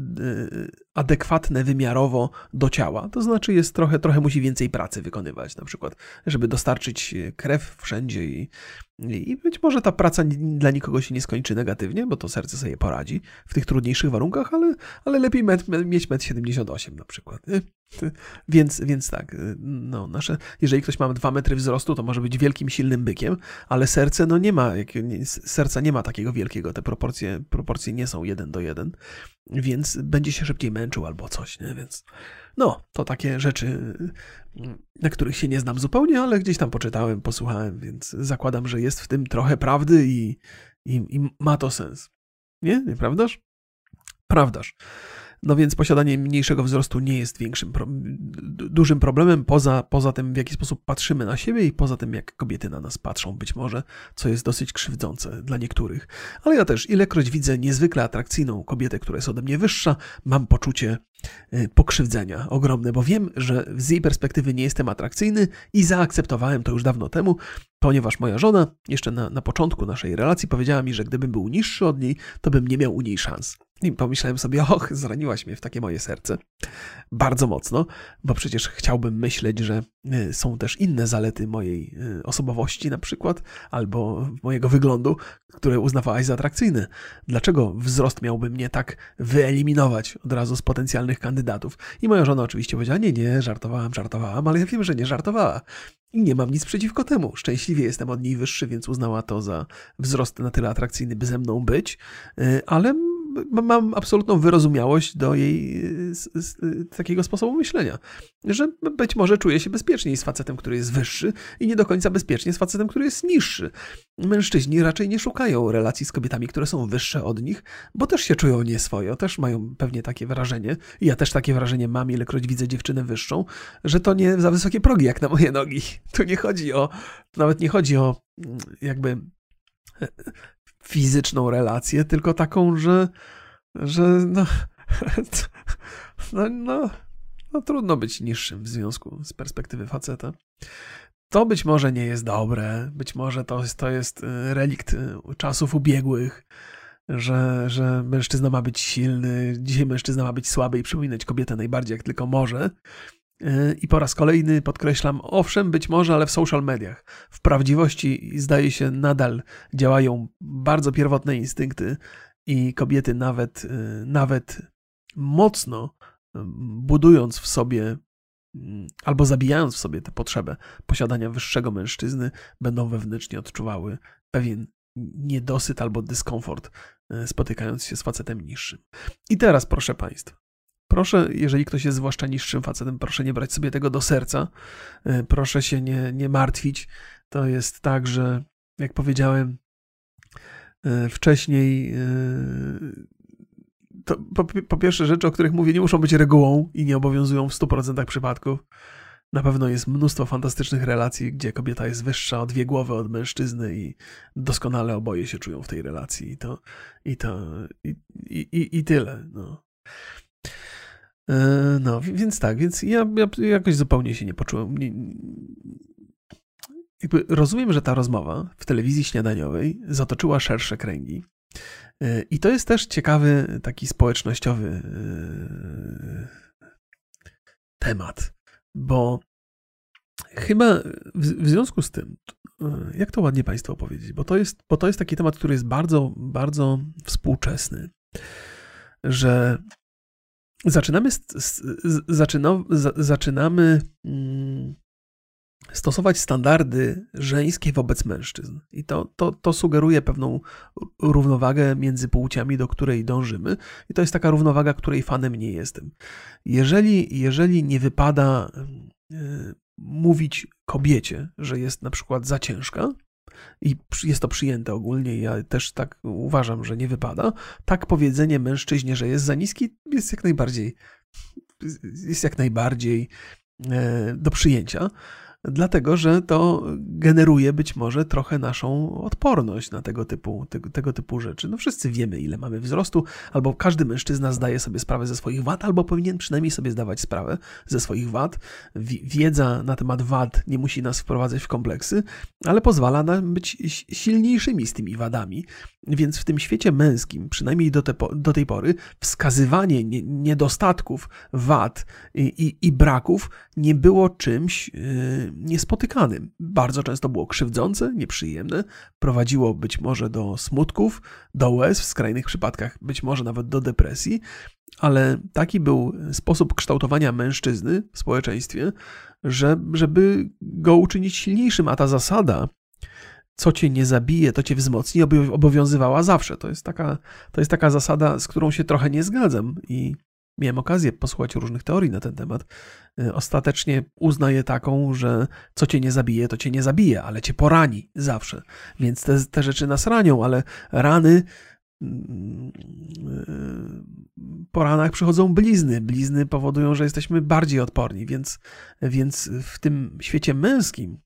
adekwatne wymiarowo do ciała. To znaczy jest trochę, trochę musi więcej pracy wykonywać, na przykład, żeby dostarczyć krew wszędzie i, i być może ta praca dla nikogo się nie skończy negatywnie, bo to serce sobie poradzi w tych trudniejszych warunkach, ale, ale lepiej met, mieć 1,78 m na przykład. Więc, więc tak, no, nasze, jeżeli ktoś ma 2 metry wzrostu, to może być wielkim, silnym bykiem, ale serce no nie ma, serca nie ma takiego wielkiego, te proporcje, proporcje nie są jeden do jeden, więc będzie się szybciej męczył albo coś, nie? Więc no, to takie rzeczy, na których się nie znam zupełnie, ale gdzieś tam poczytałem, posłuchałem, więc zakładam, że jest w tym trochę prawdy i, i, i ma to sens. Nie? Nieprawdaż? Prawdaż. No więc posiadanie mniejszego wzrostu nie jest większym, dużym problemem, poza, poza tym, w jaki sposób patrzymy na siebie i poza tym, jak kobiety na nas patrzą, być może, co jest dosyć krzywdzące dla niektórych. Ale ja też, ilekroć widzę niezwykle atrakcyjną kobietę, która jest ode mnie wyższa, mam poczucie y, pokrzywdzenia ogromne, bo wiem, że z jej perspektywy nie jestem atrakcyjny i zaakceptowałem to już dawno temu, ponieważ moja żona jeszcze na, na początku naszej relacji powiedziała mi, że gdybym był niższy od niej, to bym nie miał u niej szans. I pomyślałem sobie, och, zraniłaś mnie w takie moje serce. Bardzo mocno, bo przecież chciałbym myśleć, że y, są też inne zalety mojej y, osobowości na przykład, albo mojego wyglądu, które uznawałaś za atrakcyjne. Dlaczego wzrost miałby mnie tak wyeliminować od razu z potencjalnych kandydatów? I moja żona oczywiście powiedziała, nie, nie, żartowałam, żartowałam, ale ja wiem, że nie żartowała. I nie mam nic przeciwko temu. Szczęśliwie jestem od niej wyższy, więc uznała to za wzrost na tyle atrakcyjny, by ze mną być, y, ale mam absolutną wyrozumiałość do jej z, z, takiego sposobu myślenia, że być może czuje się bezpieczniej z facetem, który jest wyższy i nie do końca bezpiecznie z facetem, który jest niższy. Mężczyźni raczej nie szukają relacji z kobietami, które są wyższe od nich, bo też się czują nieswojo, też mają pewnie takie wrażenie, ja też takie wrażenie mam, ilekroć widzę dziewczynę wyższą, że to nie za wysokie progi jak na moje nogi. Tu nie chodzi o, nawet nie chodzi o mm, jakby fizyczną relację, tylko taką, że, że no, no, no, no trudno być niższym w związku z perspektywy faceta. To być może nie jest dobre, być może to jest, to jest y, relikt y, czasów ubiegłych, że, że mężczyzna ma być silny, dzisiaj mężczyzna ma być słaby i przypominać kobietę najbardziej jak tylko może. I po raz kolejny podkreślam, owszem, być może, ale w social mediach. W prawdziwości zdaje się nadal działają bardzo pierwotne instynkty i kobiety nawet, y, nawet mocno y, budując w sobie mm, albo zabijając w sobie tę potrzebę posiadania wyższego mężczyzny, będą wewnętrznie odczuwały pewien niedosyt albo dyskomfort, y, spotykając się z facetem niższym. I teraz, proszę Państwa, Proszę, jeżeli ktoś jest zwłaszcza niższym facetem, proszę nie brać sobie tego do serca. E, proszę się nie, nie martwić. To jest tak, że jak powiedziałem e, wcześniej, e, to po, po, pierwsze rzeczy, o których mówię, nie muszą być regułą i nie obowiązują w 100% przypadków. Na pewno jest mnóstwo fantastycznych relacji, gdzie kobieta jest wyższa o dwie głowy od mężczyzny i doskonale oboje się czują w tej relacji. I to, i to, i, i, i tyle. No. E, no, więc tak, więc ja, ja jakoś zupełnie się nie poczułem. Nie, jakby rozumiem, że ta rozmowa w telewizji śniadaniowej zatoczyła szersze kręgi. E, I to jest też ciekawy, taki społecznościowy e, temat, bo chyba w, w związku z tym, jak to ładnie Państwu powiedzieć, bo to, jest, bo to jest taki temat, który jest bardzo, bardzo współczesny, że zaczynamy, zaczyna, zaczynamy mm, stosować standardy żeńskie wobec mężczyzn. I to, to, to sugeruje pewną równowagę między płciami, do której dążymy. I to jest taka równowaga, której fanem nie jestem. Jeżeli, jeżeli nie wypada y, mówić kobiecie, że jest na przykład za ciężka, i jest to przyjęte ogólnie, ja też tak uważam, że nie wypada. Tak powiedzenie mężczyźnie, że jest za niski, jest jak najbardziej, jest jak najbardziej e, do przyjęcia dlatego że to generuje być może trochę naszą odporność na tego typu, tego, typu rzeczy. No wszyscy wiemy, ile mamy wzrostu, albo każdy mężczyzna zdaje sobie sprawę ze swoich wad, albo powinien przynajmniej sobie zdawać sprawę ze swoich wad. Wiedza na temat wad nie musi nas wprowadzać w kompleksy, ale pozwala nam być silniejszymi z tymi wadami. Więc w tym świecie męskim, przynajmniej do, te, do tej pory, wskazywanie niedostatków, wad i, i, i braków nie było czymś yy, niespotykanym. Bardzo często było krzywdzące, nieprzyjemne, prowadziło być może do smutków, do łez, w skrajnych przypadkach być może nawet do depresji, ale taki był sposób kształtowania mężczyzny w społeczeństwie, że, żeby go uczynić silniejszym, a ta zasada, co cię nie zabije, to cię wzmocni, obowiązywała zawsze. To jest taka, to jest taka zasada, z którą się trochę nie zgadzam i miałem okazję posłuchać różnych teorii na ten temat, y, ostatecznie uznaję taką, że co cię nie zabije, to cię nie zabije, ale cię porani zawsze. Więc te, te rzeczy nas ranią, ale rany mm, po ranach przychodzą blizny. Blizny powodują, że jesteśmy bardziej odporni, więc, więc w tym świecie męskim,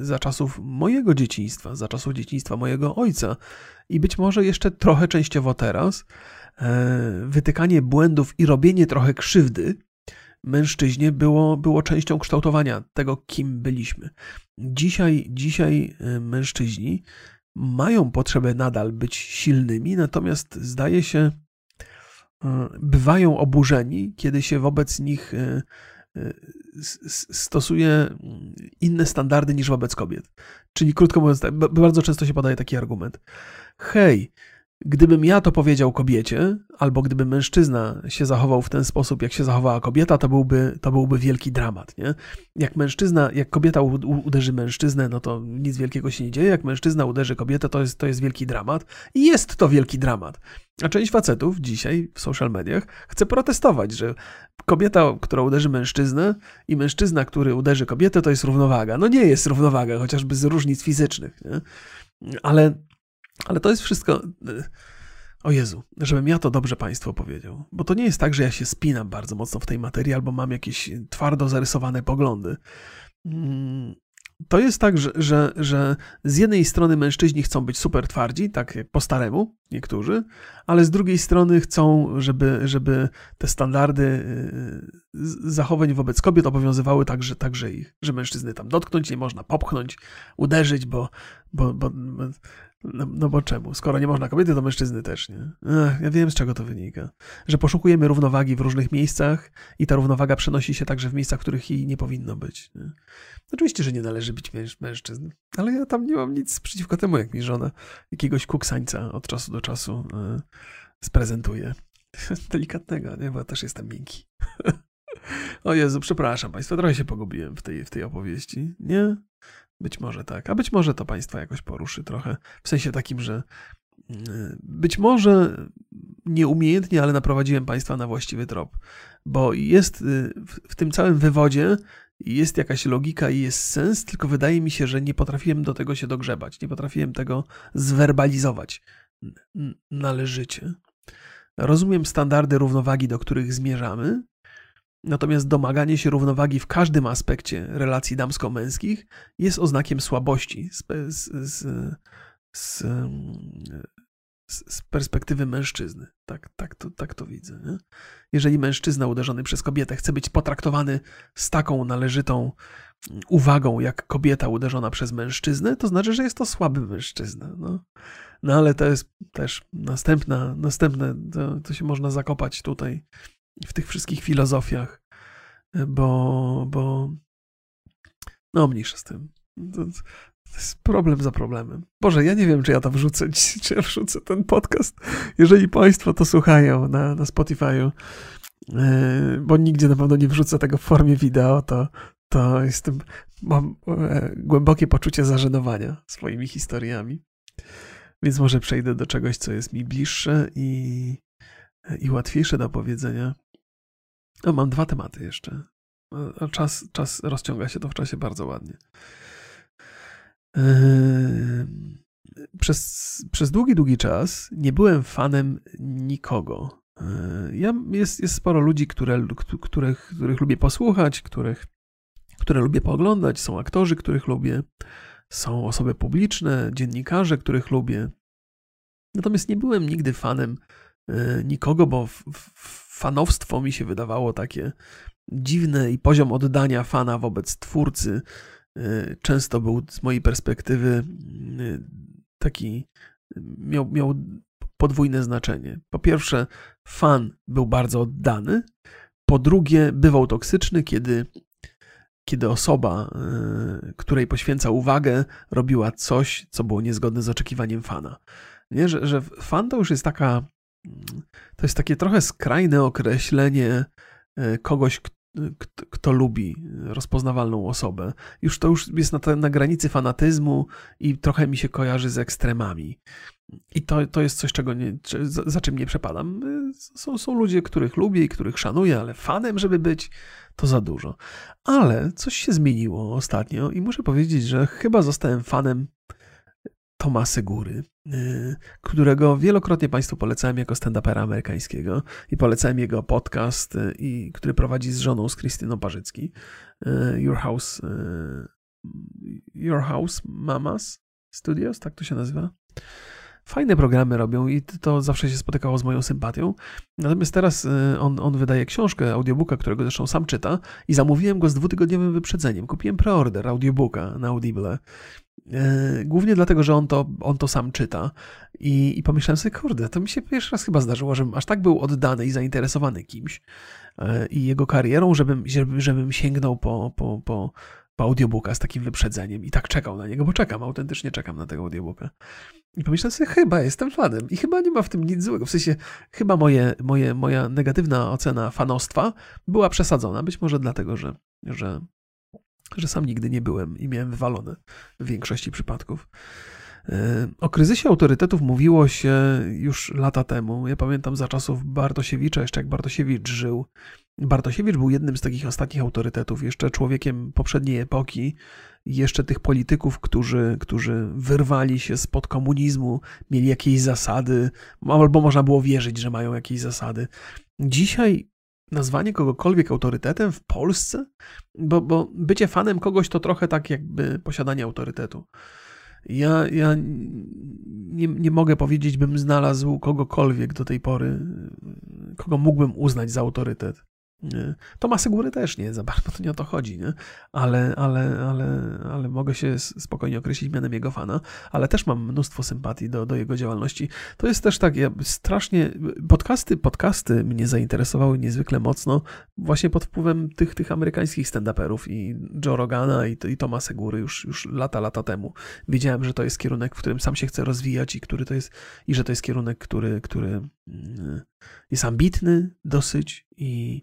za czasów mojego dzieciństwa, za czasów dzieciństwa mojego ojca i być może jeszcze trochę częściowo teraz, wytykanie błędów i robienie trochę krzywdy mężczyźnie było, było częścią kształtowania tego, kim byliśmy. Dzisiaj, dzisiaj e, mężczyźni mają potrzebę nadal być silnymi, natomiast zdaje się, e, bywają oburzeni, kiedy się wobec nich e, stosuje inne standardy niż wobec kobiet. Czyli krótko mówiąc, tak, bardzo często się podaje taki argument. Hej, Gdybym ja to powiedział kobiecie, albo gdyby mężczyzna się zachował w ten sposób, jak się zachowała kobieta, to byłby, to byłby wielki dramat, nie? Jak mężczyzna, jak kobieta uderzy mężczyznę, no to nic wielkiego się nie dzieje. Jak mężczyzna uderzy kobietę, to jest, to jest wielki dramat. I jest to wielki dramat. A część facetów dzisiaj w social mediach chce protestować, że kobieta, która uderzy mężczyznę i mężczyzna, który uderzy kobietę, to jest równowaga. No nie jest równowaga, chociażby z różnic fizycznych, nie? Ale ale to jest wszystko. Y, o Jezu, żebym ja to dobrze Państwu powiedział. Bo to nie jest tak, że ja się spinam bardzo mocno w tej materii albo mam jakieś twardo zarysowane poglądy. Mm, to jest tak, że, że, że z jednej strony mężczyźni chcą być super twardzi, tak jak po staremu niektórzy, ale z drugiej strony chcą, żeby, żeby te standardy y, zachowań wobec kobiet obowiązywały także, także ich, że mężczyzny tam dotknąć nie można, popchnąć, uderzyć, bo, bo, bo no, no, bo czemu? Skoro nie można kobiety, to mężczyzny też, nie? Ech, ja wiem, z czego to wynika. Że poszukujemy równowagi w różnych miejscach i ta równowaga przenosi się także w miejscach, w których jej nie powinno być. Nie? Oczywiście, że nie należy być męż mężczyzn, ale ja tam nie mam nic przeciwko temu, jak mi żona jakiegoś kuksańca od czasu do czasu yy, sprezentuje. Delikatnego, nie? Bo ja też jestem miękki. o Jezu, przepraszam Państwa, trochę się pogubiłem w tej, w tej opowieści. Nie? Być może tak, a być może to Państwa jakoś poruszy trochę, w sensie takim, że mm, być może nieumiejętnie, ale naprowadziłem Państwa na właściwy trop, bo jest y, w tym całym wywodzie jest jakaś logika i jest sens, tylko wydaje mi się, że nie potrafiłem do tego się dogrzebać, nie potrafiłem tego zwerbalizować należycie. Rozumiem standardy równowagi, do których zmierzamy, Natomiast domaganie się równowagi w każdym aspekcie relacji damsko-męskich jest oznakiem słabości z, z, z, z, perspektywy mężczyzny. Tak, tak, to, tak to widzę. Nie? Jeżeli mężczyzna uderzony przez kobietę chce być potraktowany z taką należytą uwagą, jak kobieta uderzona przez mężczyznę, to znaczy, że jest to słaby mężczyzna. No, no ale to jest też następna, następne, to, to się można zakopać tutaj w tych wszystkich filozofiach, bo, bo no mniejsza z tym. To, to jest problem za problemem. Boże, ja nie wiem, czy ja to wrzucę, czy ja wrzucę ten podcast. Jeżeli Państwo to słuchają na, na Spotify'u, e, bo nigdzie na pewno nie wrzucę tego w formie wideo, to, to jestem, mam e, głębokie poczucie zażenowania swoimi historiami. Więc może przejdę do czegoś, co jest mi bliższe i, i łatwiejsze do powiedzenia. No, mam dwa tematy jeszcze. Czas, czas rozciąga się to w czasie bardzo ładnie. Yy, przez, przez długi, długi czas nie byłem fanem nikogo. Yy, ja, jest, jest sporo ludzi, które, których, których lubię posłuchać, których, które lubię pooglądać. Są aktorzy, których lubię, są osoby publiczne, dziennikarze, których lubię. Natomiast nie byłem nigdy fanem yy, nikogo, bo w, w, fanowstwo mi się wydawało takie dziwne i poziom oddania fana wobec twórcy y, często był z mojej perspektywy y, taki, miał, miał podwójne znaczenie. Po pierwsze, fan był bardzo oddany, po drugie, bywał toksyczny, kiedy, kiedy osoba, y, której poświęca uwagę, robiła coś, co było niezgodne z oczekiwaniem fana. Nie? Że, że fan to już jest taka to jest takie trochę skrajne określenie e, kogoś, kto, kto, lubi rozpoznawalną osobę. Już to już jest na, na granicy fanatyzmu i trochę mi się kojarzy z ekstremami. I to, to jest coś, czego nie, za, za czym nie przepadam. E, są, są ludzie, których lubię i których szanuję, ale fanem, żeby być, to za dużo. Ale coś się zmieniło ostatnio i muszę powiedzieć, że chyba zostałem fanem Toma Segury, y, którego wielokrotnie Państwu polecałem jako stand-upera amerykańskiego i polecałem jego podcast, y, i, który prowadzi z żoną, z Krystyną Parzycki, y, Your House, Your House Mamas Studios, tak to się nazywa? fajne programy robią i to zawsze się spotykało z moją sympatią. Natomiast teraz on, on wydaje książkę, audiobooka, którego zresztą sam czyta i zamówiłem go z dwutygodniowym wyprzedzeniem. Kupiłem preorder audiobooka na Audible. Y, głównie dlatego, że on to, on to sam czyta. I, I pomyślałem sobie, kurde, to mi się pierwszy raz chyba zdarzyło, żebym aż tak był oddany i zainteresowany kimś y, i jego karierą, żebym, żebym sięgnął po, po, po, po audiobooka z takim wyprzedzeniem i tak czekał na niego, bo czekam, autentycznie czekam na tego audiobooka. I pomyślałem sobie, chyba jestem fanem i chyba nie ma w tym nic złego. W sensie, chyba moje, moje, moja negatywna ocena fanostwa była przesadzona. Być może dlatego, że, że, że sam nigdy nie byłem i miałem wywalone w większości przypadków. E, o kryzysie autorytetów mówiło się już lata temu. Ja pamiętam za czasów Bartosiewicza, jeszcze jak Bartosiewicz żył. Bartosiewicz był jednym z takich ostatnich autorytetów, jeszcze człowiekiem poprzedniej epoki, jeszcze tych polityków, którzy, którzy wyrwali się spod komunizmu, mieli jakieś zasady, albo można było wierzyć, że mają jakieś zasady. Dzisiaj nazwanie kogokolwiek autorytetem w Polsce, bo, bo bycie fanem kogoś to trochę tak jakby posiadanie autorytetu. Ja, ja nie, nie mogę powiedzieć, bym znalazł kogokolwiek do tej pory, kogo mógłbym uznać za autorytet. Tomasa Góry też nie za bardzo, to nie o to chodzi, nie? Ale, ale, ale, ale mogę się spokojnie określić mianem jego fana, ale też mam mnóstwo sympatii do, do jego działalności. To jest też tak, ja strasznie, podcasty, podcasty mnie zainteresowały niezwykle mocno właśnie pod wpływem tych, tych amerykańskich stand-uperów i Joe Rogana i, i Tomasa Góry już, już lata, lata temu. Wiedziałem, że to jest kierunek, w którym sam się chcę rozwijać i który to jest, i że to jest kierunek, który, który mm, jest ambitny dosyć i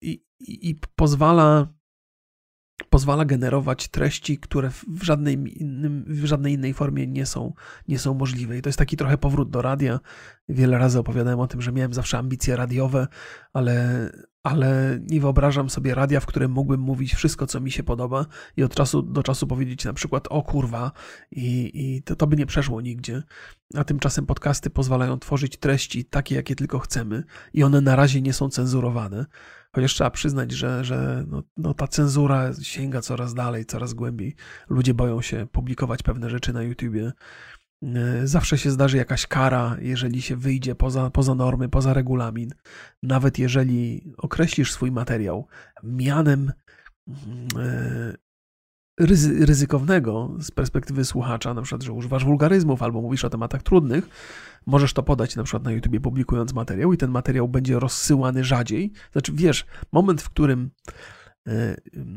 i, i, pozwala, pozwala generować treści, które w żadnej, innym, w żadnej innej formie nie są, nie są możliwe. I to jest taki trochę powrót do radia. Wiele razy opowiadałem o tym, że miałem zawsze ambicje radiowe, ale, ale nie wyobrażam sobie radia, w którym mógłbym mówić wszystko, co mi się podoba i od czasu do czasu powiedzieć na przykład o kurwa i, i to, to by nie przeszło nigdzie. A tymczasem podcasty pozwalają tworzyć treści takie, jakie tylko chcemy i one na razie nie są cenzurowane. Chociaż trzeba przyznać, że, że no, no ta cenzura sięga coraz dalej, coraz głębiej. Ludzie boją się publikować pewne rzeczy na YouTubie. E, zawsze się zdarzy jakaś kara, jeżeli się wyjdzie poza, poza normy, poza regulamin. Nawet jeżeli określisz swój materiał mianem e, ryzykownego z perspektywy słuchacza, na przykład, że używasz wulgaryzmów albo mówisz o tematach trudnych, możesz to podać na przykład na YouTubie publikując materiał i ten materiał będzie rozsyłany rzadziej. Znaczy, wiesz, moment, w którym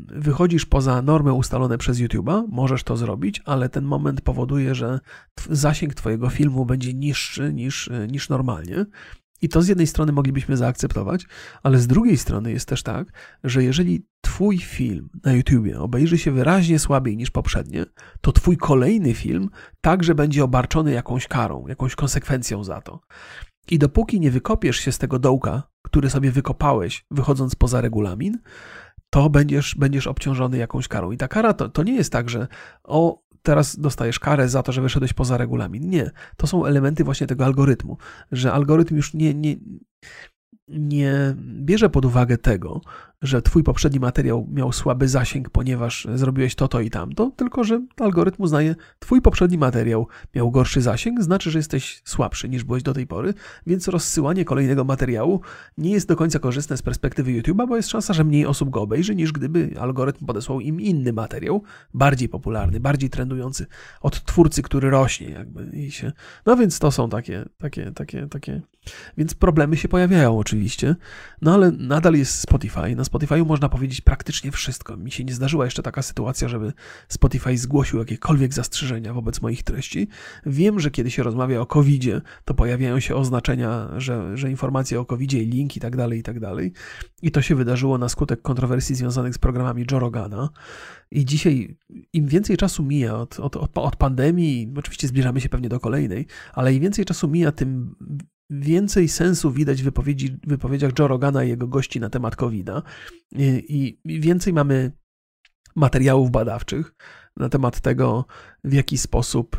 wychodzisz poza normy ustalone przez YouTube'a, możesz to zrobić, ale ten moment powoduje, że zasięg Twojego filmu będzie niższy niż, e, niż normalnie. I to z jednej strony moglibyśmy zaakceptować, ale z drugiej strony jest też tak, że jeżeli Twój film na YouTubie obejrzy się wyraźnie słabiej niż poprzednie, to Twój kolejny film także będzie obarczony jakąś karą, jakąś konsekwencją za to. I dopóki nie wykopiesz się z tego dołka, który sobie wykopałeś, wychodząc poza regulamin, to będziesz, będziesz obciążony jakąś karą. I ta kara to, to nie jest tak, że o, teraz dostajesz karę za to, że wyszedłeś poza regulamin. Nie. To są elementy właśnie tego algorytmu, że algorytm już nie, nie, nie bierze pod uwagę tego, że twój poprzedni materiał miał słaby zasięg, ponieważ zrobiłeś to, to i tamto, tylko że algorytm uznaje, twój poprzedni materiał miał gorszy zasięg, znaczy, że jesteś słabszy niż byłeś do tej pory, więc rozsyłanie kolejnego materiału nie jest do końca korzystne z perspektywy YouTube'a, bo jest szansa, że mniej osób go obejrzy, niż gdyby algorytm podesłał im inny materiał, bardziej popularny, bardziej trendujący od twórcy, który rośnie jakby i się... No więc to są takie, takie, takie, takie... Więc problemy się pojawiają oczywiście, no ale nadal jest Spotify, na Spotify Spotify'u można powiedzieć praktycznie wszystko. Mi się nie zdarzyła jeszcze taka sytuacja, żeby Spotify zgłosił jakiekolwiek zastrzeżenia wobec moich treści. Wiem, że kiedy się rozmawia o covid to pojawiają się oznaczenia, że, że informacje o covid i link i tak dalej, i tak dalej. I to się wydarzyło na skutek kontrowersji związanych z programami Joe Rogana. I dzisiaj im więcej czasu mija od, od, od, od pandemii, oczywiście zbliżamy się pewnie do kolejnej, ale im więcej czasu mija, tym więcej sensu widać w wypowiedzi, wypowiedziach Joe Rogana i jego gości na temat COVID-a. I, i więcej mamy materiałów badawczych na temat tego, w jaki sposób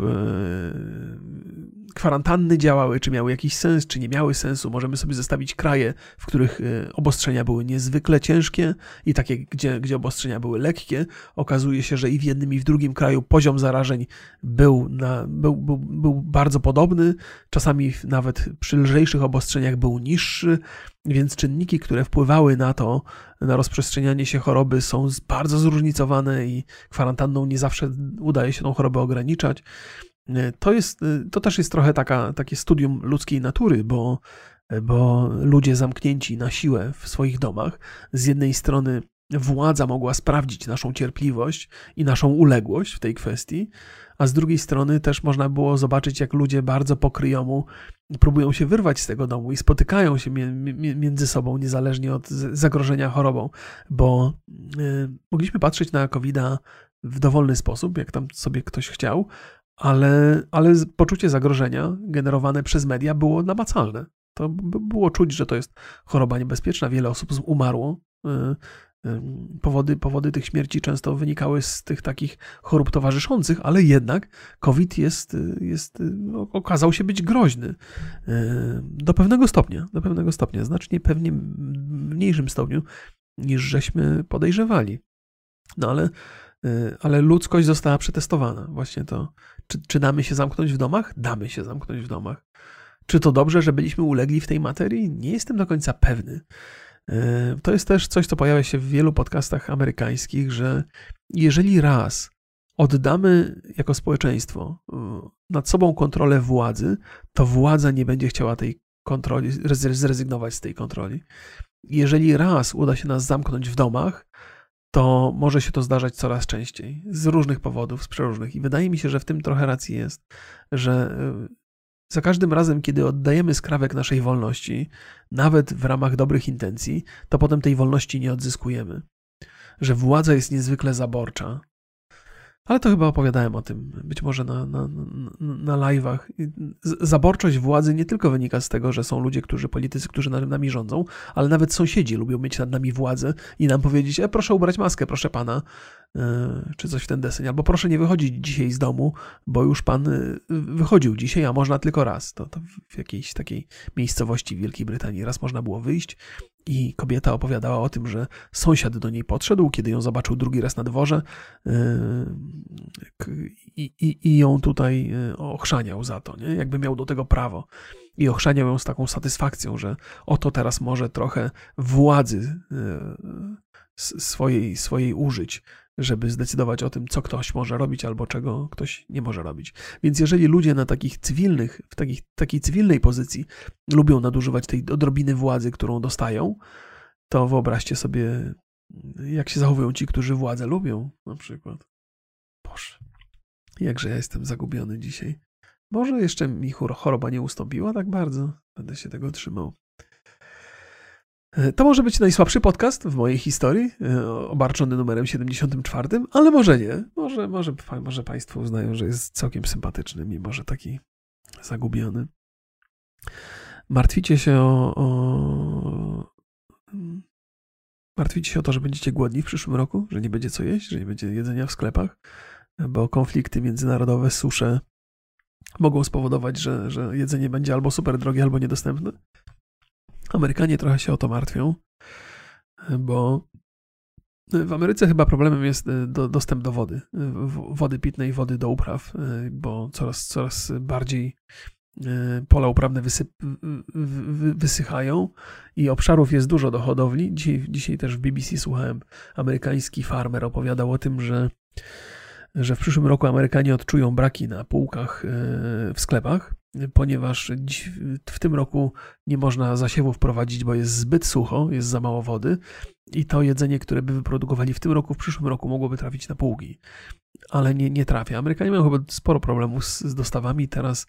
kwarantanny działały, czy miały jakiś sens, czy nie miały sensu. Możemy sobie zestawić kraje, w których obostrzenia były niezwykle ciężkie i takie, gdzie, gdzie obostrzenia były lekkie. Okazuje się, że i w jednym, i w drugim kraju poziom zarażeń był, na, był, był, był bardzo podobny. Czasami nawet przy lżejszych obostrzeniach był niższy, więc czynniki, które wpływały na to, na rozprzestrzenianie się choroby, są bardzo zróżnicowane i kwarantanną nie zawsze udaje się tą chorobę ograniczać. To, jest, to też jest trochę taka, takie studium ludzkiej natury, bo, bo ludzie zamknięci na siłę w swoich domach, z jednej strony władza mogła sprawdzić naszą cierpliwość i naszą uległość w tej kwestii, a z drugiej strony też można było zobaczyć, jak ludzie bardzo pokryjomu próbują się wyrwać z tego domu i spotykają się między sobą, niezależnie od zagrożenia chorobą, bo mogliśmy patrzeć na covid w dowolny sposób, jak tam sobie ktoś chciał, ale, ale poczucie zagrożenia generowane przez media było namacalne. To było czuć, że to jest choroba niebezpieczna. Wiele osób umarło y, Powody, powody tych śmierci często wynikały z tych takich chorób towarzyszących, ale jednak COVID jest, jest, no, okazał się być groźny do pewnego stopnia, do pewnego stopnia, znacznie pewnie mniejszym stopniu niż żeśmy podejrzewali. No ale, ale ludzkość została przetestowana. Właśnie to, czy, czy damy się zamknąć w domach? Damy się zamknąć w domach. Czy to dobrze, że byliśmy ulegli w tej materii? Nie jestem do końca pewny. E, to jest też coś, co pojawia się w wielu podcastach amerykańskich, że jeżeli raz oddamy jako społeczeństwo e, nad sobą kontrolę władzy, to władza nie będzie chciała tej kontroli, zrezygnować z tej kontroli. Jeżeli raz uda się nas zamknąć w domach, to może się to zdarzać coraz częściej z różnych powodów, z przeróżnych. I wydaje mi się, że w tym trochę racji jest, że e, za każdym razem, kiedy oddajemy skrawek naszej wolności, nawet w ramach dobrych intencji, to potem tej wolności nie odzyskujemy. Że władza jest niezwykle zaborcza, ale to chyba opowiadałem o tym, być może na, na, na live'ach. Zaborczość władzy nie tylko wynika z tego, że są ludzie, którzy, politycy, którzy nad nami rządzą, ale nawet sąsiedzi lubią mieć nad nami władzę i nam powiedzieć, e, proszę ubrać maskę, proszę pana, czy coś w ten deseń, albo proszę nie wychodzić dzisiaj z domu, bo już pan e, wychodził dzisiaj, a można tylko raz. To, to w jakiejś takiej miejscowości w Wielkiej Brytanii raz można było wyjść, i kobieta opowiadała o tym, że sąsiad do niej podszedł, kiedy ją zobaczył drugi raz na dworze yy, i, i, i ją tutaj ochrzaniał za to, nie? jakby miał do tego prawo. I ochrzaniał ją z taką satysfakcją, że oto teraz może trochę władzy swojej, swojej użyć żeby zdecydować o tym, co ktoś może robić albo czego ktoś nie może robić. Więc jeżeli ludzie na takich cywilnych, w takich, takiej cywilnej pozycji lubią nadużywać tej odrobiny władzy, którą dostają, to wyobraźcie sobie, jak się zachowują ci, którzy władzę lubią, na przykład. Boże, jakże ja jestem zagubiony dzisiaj. Może jeszcze mi choroba nie ustąpiła tak bardzo. Będę się tego trzymał. To może być najsłabszy podcast w mojej historii, e, obarczony numerem 74, ale może nie. Może, może, może Państwo uznają, że jest całkiem sympatyczny, mimo że taki zagubiony. Martwicie się o, o, Martwicie się o to, że będziecie głodni w przyszłym roku, że nie będzie co jeść, że nie będzie jedzenia w sklepach, bo konflikty międzynarodowe, susze mogą spowodować, że, że jedzenie będzie albo super drogie, albo niedostępne. Amerykanie trochę się o to martwią, bo w Ameryce chyba problemem jest e, do, dostęp do wody, wody pitnej, wody do upraw, e, bo coraz, coraz bardziej e, pola uprawne wysyp, wysychają i obszarów jest dużo do hodowli. Dzisiaj, dzisiaj też w BBC słuchałem, amerykański farmer opowiadał o tym, że, że w przyszłym roku Amerykanie odczują braki na półkach w sklepach ponieważ w tym roku nie można zasiewów prowadzić, bo jest zbyt sucho, jest za mało wody i to jedzenie, które by wyprodukowali w tym roku, w przyszłym roku mogłoby trafić na półki, ale nie, nie trafia. Amerykanie mają chyba sporo problemów z, z dostawami, teraz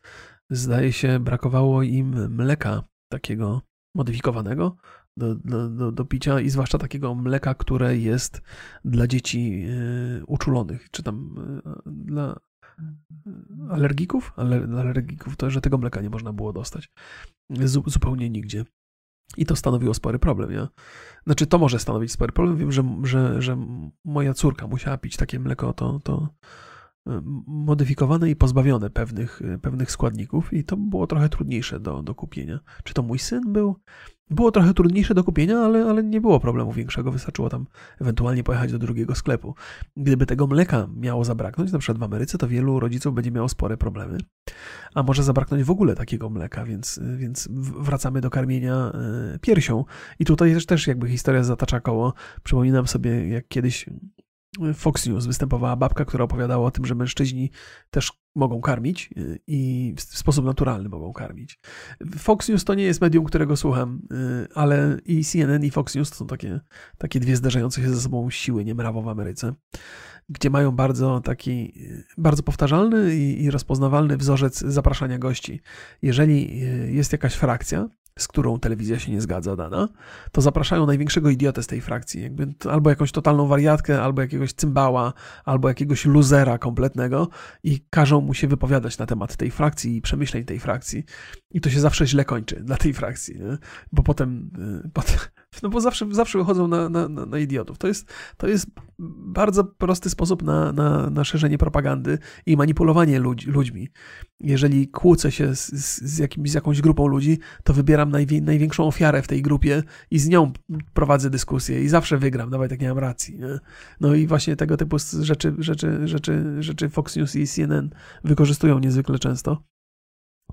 zdaje się brakowało im mleka takiego modyfikowanego do, do, do, do picia i zwłaszcza takiego mleka, które jest dla dzieci y, uczulonych, czy tam y, dla alergików, alergików, to że tego mleka nie można było dostać. zupełnie nigdzie. I to stanowiło spory problem. Ja? Znaczy, to może stanowić spory problem. Wiem, że, że, że moja córka musiała pić takie mleko, to, to modyfikowane i pozbawione pewnych, pewnych składników, i to było trochę trudniejsze do, do kupienia. Czy to mój syn był? Było trochę trudniejsze do kupienia, ale, ale nie było problemu większego. Wystarczyło tam ewentualnie pojechać do drugiego sklepu. Gdyby tego mleka miało zabraknąć, na przykład w Ameryce, to wielu rodziców będzie miało spore problemy. A może zabraknąć w ogóle takiego mleka, więc, więc wracamy do karmienia e, piersią. I tutaj też, też jakby historia zatacza koło. Przypominam sobie, jak kiedyś Fox News występowała babka, która opowiadała o tym, że mężczyźni też mogą karmić y, i w sposób naturalny mogą karmić. Fox News to nie jest medium, którego słucham, y, ale i CNN i Fox News to są takie, takie dwie zderzające się ze sobą siły niemrawo w Ameryce, gdzie mają bardzo taki, y, bardzo powtarzalny i, i rozpoznawalny wzorzec zapraszania gości. Jeżeli jest jakaś frakcja, z którą telewizja się nie zgadza dana, to zapraszają największego idiotę z tej frakcji. Jakby albo jakąś totalną wariatkę, albo jakiegoś cymbała, albo jakiegoś luzera kompletnego i każą mu się wypowiadać na temat tej frakcji i przemyśleń tej frakcji. I to się zawsze źle kończy dla tej frakcji, nie? bo potem, y, potem no bo zawsze, zawsze wychodzą na, na, na idiotów. To jest, to jest bardzo prosty sposób na, na, na szerzenie propagandy i manipulowanie ludź, ludźmi. Jeżeli kłócę się z, z, jakimś, z jakąś grupą ludzi, to wybieram najwie, największą ofiarę w tej grupie i z nią prowadzę dyskusję i zawsze wygram, nawet jak nie mam racji. Nie? No i właśnie tego typu rzeczy, rzeczy, rzeczy, rzeczy Fox News i CNN wykorzystują niezwykle często.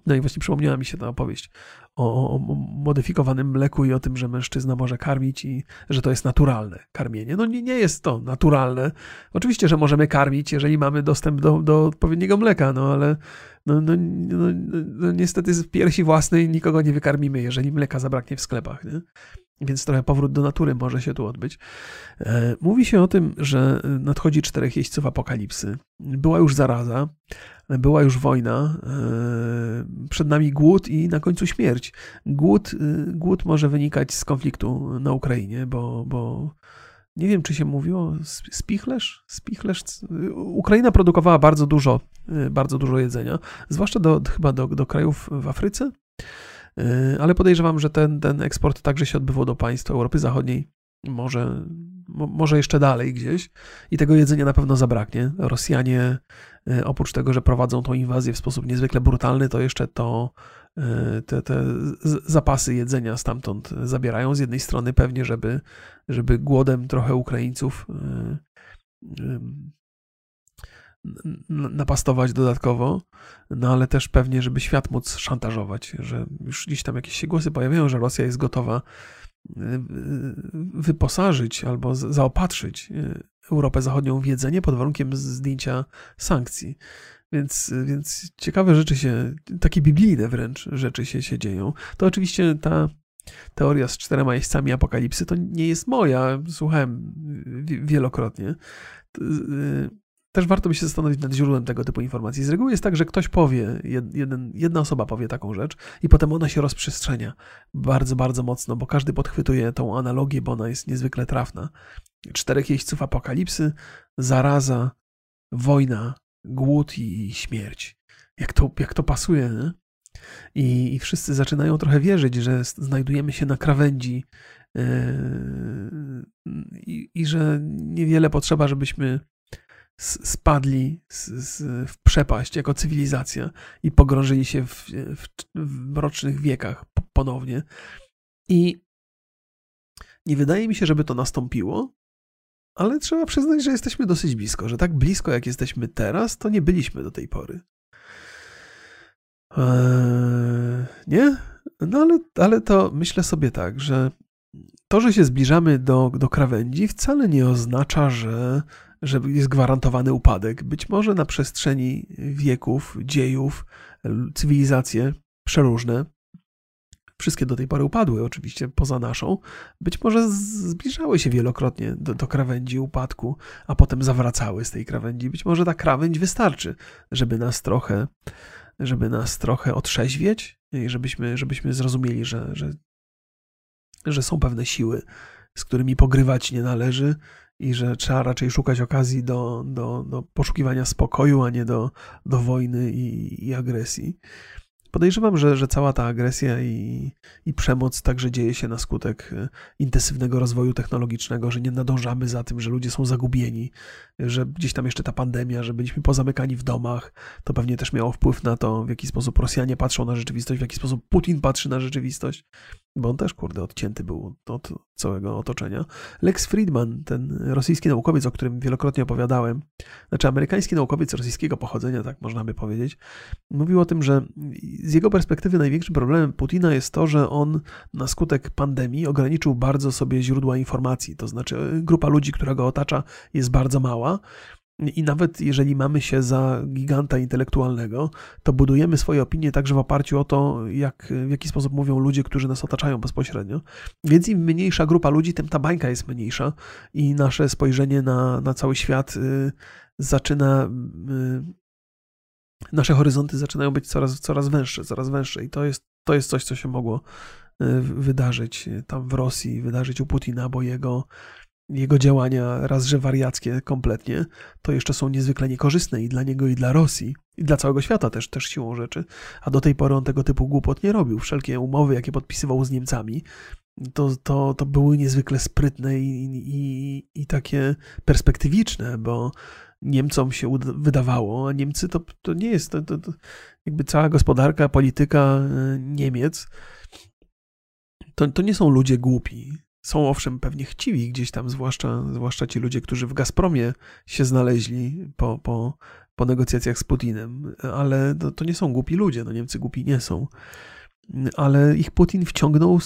No i właśnie przypomniała mi się ta opowieść o, o, modyfikowanym mleku i o tym, że mężczyzna może karmić i że to jest naturalne karmienie. No nie, nie jest to naturalne. Oczywiście, że możemy karmić, jeżeli mamy dostęp do, do odpowiedniego mleka, no ale no, no, no, no niestety z piersi własnej nikogo nie wykarmimy, jeżeli mleka zabraknie w sklepach. Nie? Więc trochę powrót do natury może się tu odbyć. E, mówi się o tym, że nadchodzi czterech jeźdźców apokalipsy. Była już zaraza, była już wojna, e, przed nami głód i na końcu śmierć. Głód, e, głód może wynikać z konfliktu na Ukrainie, bo, bo nie wiem, czy się mówiło spichlerz? Spichlerz. Ukraina produkowała bardzo dużo, bardzo dużo jedzenia, zwłaszcza do, chyba do, do krajów w Afryce. Ale podejrzewam, że ten, ten eksport także się odbywał do państw Europy Zachodniej, może, może jeszcze dalej gdzieś i tego jedzenia na pewno zabraknie. Rosjanie, yy, oprócz tego, że prowadzą tą inwazję w sposób niezwykle brutalny, to jeszcze to yy, te, te zapasy jedzenia stamtąd zabierają. Z jednej strony pewnie, żeby, żeby głodem trochę Ukraińców napastować dodatkowo, no ale też pewnie, żeby świat móc szantażować, że już gdzieś tam jakieś się głosy pojawiają, że Rosja jest gotowa y, y, wyposażyć albo zaopatrzyć y, Europę Zachodnią w jedzenie pod warunkiem zdjęcia sankcji. Więc, więc ciekawe rzeczy się, takie biblijne wręcz rzeczy się, się dzieją. To oczywiście ta teoria z czterema jeźdźcami apokalipsy to nie jest moja, słuchałem wielokrotnie też warto by się zastanowić nad źródłem tego typu informacji. Z reguły jest tak, że ktoś powie, jeden, jedna osoba powie taką rzecz i potem ona się rozprzestrzenia bardzo, bardzo mocno, bo każdy podchwytuje tą analogię, bo ona jest niezwykle trafna. Czterech jeźdźców apokalipsy, zaraza, wojna, głód i śmierć. Jak to, jak to pasuje, nie? I, I wszyscy zaczynają trochę wierzyć, że znajdujemy się na krawędzi yy, i, i że niewiele potrzeba, żebyśmy spadli z, z, w przepaść jako cywilizacja i pogrążyli się w, w, w wiekach ponownie. I nie wydaje mi się, żeby to nastąpiło, ale trzeba przyznać, że jesteśmy dosyć blisko, że tak blisko jak jesteśmy teraz, to nie byliśmy do tej pory. Eee, nie? No ale, ale to myślę sobie tak, że to, że się zbliżamy do, do krawędzi, wcale nie oznacza, że że jest gwarantowany upadek. Być może na przestrzeni wieków, dziejów, cywilizacje przeróżne, wszystkie do tej pory upadły, oczywiście poza naszą, być może zbliżały się wielokrotnie do, do krawędzi upadku, a potem zawracały z tej krawędzi. Być może ta krawędź wystarczy, żeby nas trochę, żeby nas trochę otrzeźwieć i żebyśmy, żebyśmy zrozumieli, że, że, że są pewne siły, z którymi pogrywać nie należy, i że trzeba raczej szukać okazji do, do, do poszukiwania spokoju, a nie do, do wojny i, i agresji. Podejrzewam, że, że cała ta agresja i, i przemoc także dzieje się na skutek e, intensywnego rozwoju technologicznego, że nie nadążamy za tym, że ludzie są zagubieni, że gdzieś tam jeszcze ta pandemia, że byliśmy pozamykani w domach. To pewnie też miało wpływ na to, w jaki sposób Rosjanie patrzą na rzeczywistość, w jaki sposób Putin patrzy na rzeczywistość bo on też, kurde, odcięty był od całego otoczenia. Lex Friedman, ten rosyjski naukowiec, o którym wielokrotnie opowiadałem, znaczy amerykański naukowiec rosyjskiego pochodzenia, tak można by powiedzieć, mówił o tym, że z jego perspektywy największym problemem Putina jest to, że on na skutek pandemii ograniczył bardzo sobie źródła informacji, to znaczy grupa ludzi, która go otacza jest bardzo mała, i nawet jeżeli mamy się za giganta intelektualnego, to budujemy swoje opinie także w oparciu o to, jak, w jaki sposób mówią ludzie, którzy nas otaczają bezpośrednio. Więc im mniejsza grupa ludzi, tym ta bańka jest mniejsza i nasze spojrzenie na, na cały świat y, zaczyna. Y, nasze horyzonty zaczynają być coraz, coraz węższe, coraz węższe, i to jest, to jest coś, co się mogło y, wydarzyć tam w Rosji, wydarzyć u Putina, bo jego jego działania, raz że wariackie kompletnie, to jeszcze są niezwykle niekorzystne i dla niego, i dla Rosji, i dla całego świata też, też siłą rzeczy. A do tej pory on tego typu głupot nie robił. Wszelkie umowy, jakie podpisywał z Niemcami, to, to, to były niezwykle sprytne i, i, i takie perspektywiczne, bo Niemcom się wydawało, a Niemcy to, to nie jest, to, to, to jakby cała gospodarka, polityka e, Niemiec, to, to nie są ludzie głupi. Są owszem pewnie chciwi gdzieś tam, zwłaszcza, zwłaszcza ci ludzie, którzy w Gazpromie się znaleźli po, po, po negocjacjach z Putinem, ale to, to nie są głupi ludzie, no Niemcy głupi nie są. Ale ich Putin wciągnął,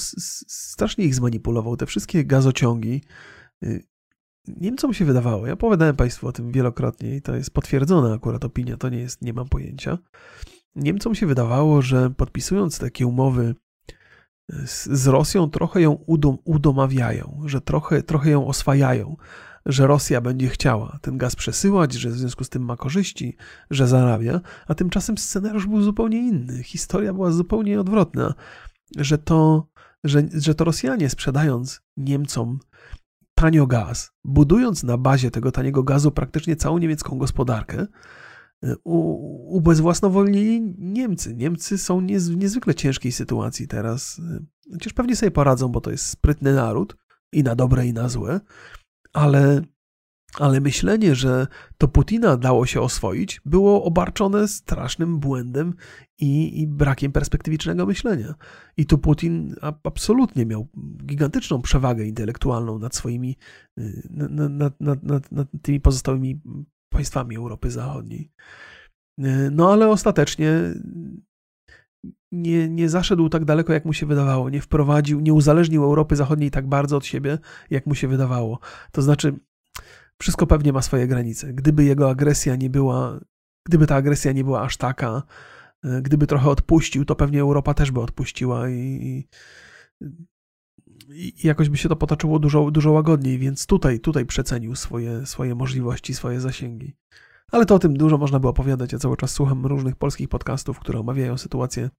strasznie ich zmanipulował. Te wszystkie gazociągi. Niemcom się wydawało, ja opowiadałem Państwu o tym wielokrotnie i to jest potwierdzona akurat opinia, to nie jest, nie mam pojęcia. Niemcom się wydawało, że podpisując takie umowy z Rosją trochę ją udom, udomawiają, że trochę, trochę ją oswajają, że Rosja będzie chciała ten gaz przesyłać, że w związku z tym ma korzyści, że zarabia, a tymczasem scenariusz był zupełnie inny. Historia była zupełnie odwrotna, że to, że, że to Rosjanie sprzedając Niemcom tanio gaz, budując na bazie tego taniego gazu praktycznie całą niemiecką gospodarkę, ubezwłasnowolnili Niemcy. Niemcy są w niezwykle ciężkiej sytuacji teraz. Chociaż pewnie sobie poradzą, bo to jest sprytny naród i na dobre, i na złe, ale, ale myślenie, że to Putina dało się oswoić, było obarczone strasznym błędem i, i brakiem perspektywicznego myślenia. I tu Putin absolutnie miał gigantyczną przewagę intelektualną nad swoimi, nad, nad, nad, nad tymi pozostałymi państwami Europy Zachodniej. E, no ale ostatecznie nie, nie zaszedł tak daleko, jak mu się wydawało, nie wprowadził, nie uzależnił Europy Zachodniej tak bardzo od siebie, jak mu się wydawało. To znaczy, wszystko pewnie ma swoje granice. Gdyby jego agresja nie była, gdyby ta agresja nie była aż taka, e, gdyby trochę odpuścił, to pewnie Europa też by odpuściła i, i jakoś by się to potoczyło dużo, dużo łagodniej, więc tutaj, tutaj przecenił swoje, swoje możliwości, swoje zasięgi. Ale to o tym dużo można by opowiadać. Ja cały czas słucham różnych polskich podcastów, które omawiają sytuację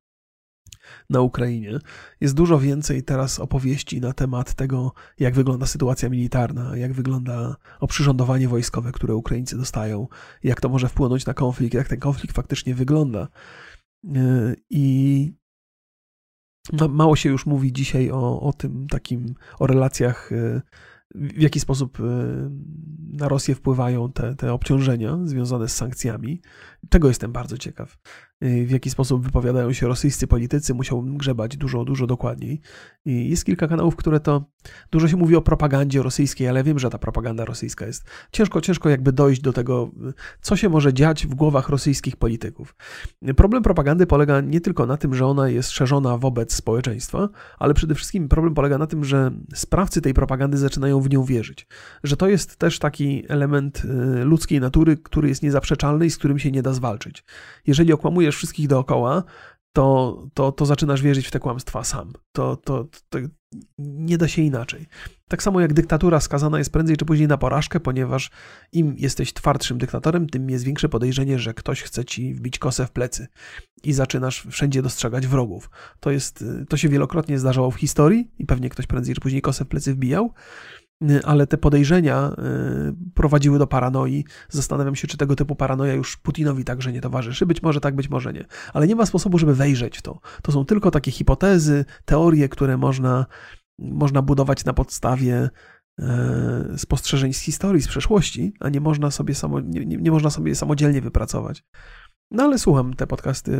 na Ukrainie. Jest dużo więcej teraz opowieści na temat tego, jak wygląda sytuacja militarna, jak wygląda oprzyrządowanie wojskowe, które Ukraińcy dostają, jak to może wpłynąć na konflikt, jak ten konflikt faktycznie wygląda. Yy, I mało się już mówi dzisiaj o, o tym takim, o relacjach, y, w jaki sposób y, na Rosję wpływają te, te obciążenia związane z sankcjami. Tego jestem bardzo ciekaw. Y, w jaki sposób wypowiadają się rosyjscy politycy, musiałbym grzebać dużo, dużo dokładniej. I jest kilka kanałów, które to. Dużo się mówi o propagandzie rosyjskiej, ale wiem, że ta propaganda rosyjska jest. Ciężko, ciężko jakby dojść do tego, co się może dziać w głowach rosyjskich polityków. Problem propagandy polega nie tylko na tym, że ona jest szerzona wobec społeczeństwa, ale przede wszystkim problem polega na tym, że sprawcy tej propagandy zaczynają w nią wierzyć. Że to jest też taki element y, ludzkiej natury, który jest niezaprzeczalny i z którym się nie da zwalczyć. Jeżeli okłamujesz wszystkich dookoła, to, to, to zaczynasz wierzyć w te kłamstwa sam. To, to, to, nie da się inaczej. Tak samo jak dyktatura skazana jest prędzej czy później na porażkę, ponieważ im jesteś twardszym dyktatorem, tym jest większe podejrzenie, że ktoś chce ci wbić kosę w plecy i zaczynasz wszędzie dostrzegać wrogów. To, jest, to się wielokrotnie zdarzało w historii i pewnie ktoś prędzej czy później kosę w plecy wbijał. Ale te podejrzenia prowadziły do paranoi. Zastanawiam się, czy tego typu paranoja już Putinowi także nie towarzyszy. Być może tak, być może nie. Ale nie ma sposobu, żeby wejrzeć w to. To są tylko takie hipotezy, teorie, które można, można budować na podstawie spostrzeżeń z historii, z przeszłości, a nie można sobie, samo, nie, nie można sobie samodzielnie wypracować. No ale słucham te podcasty,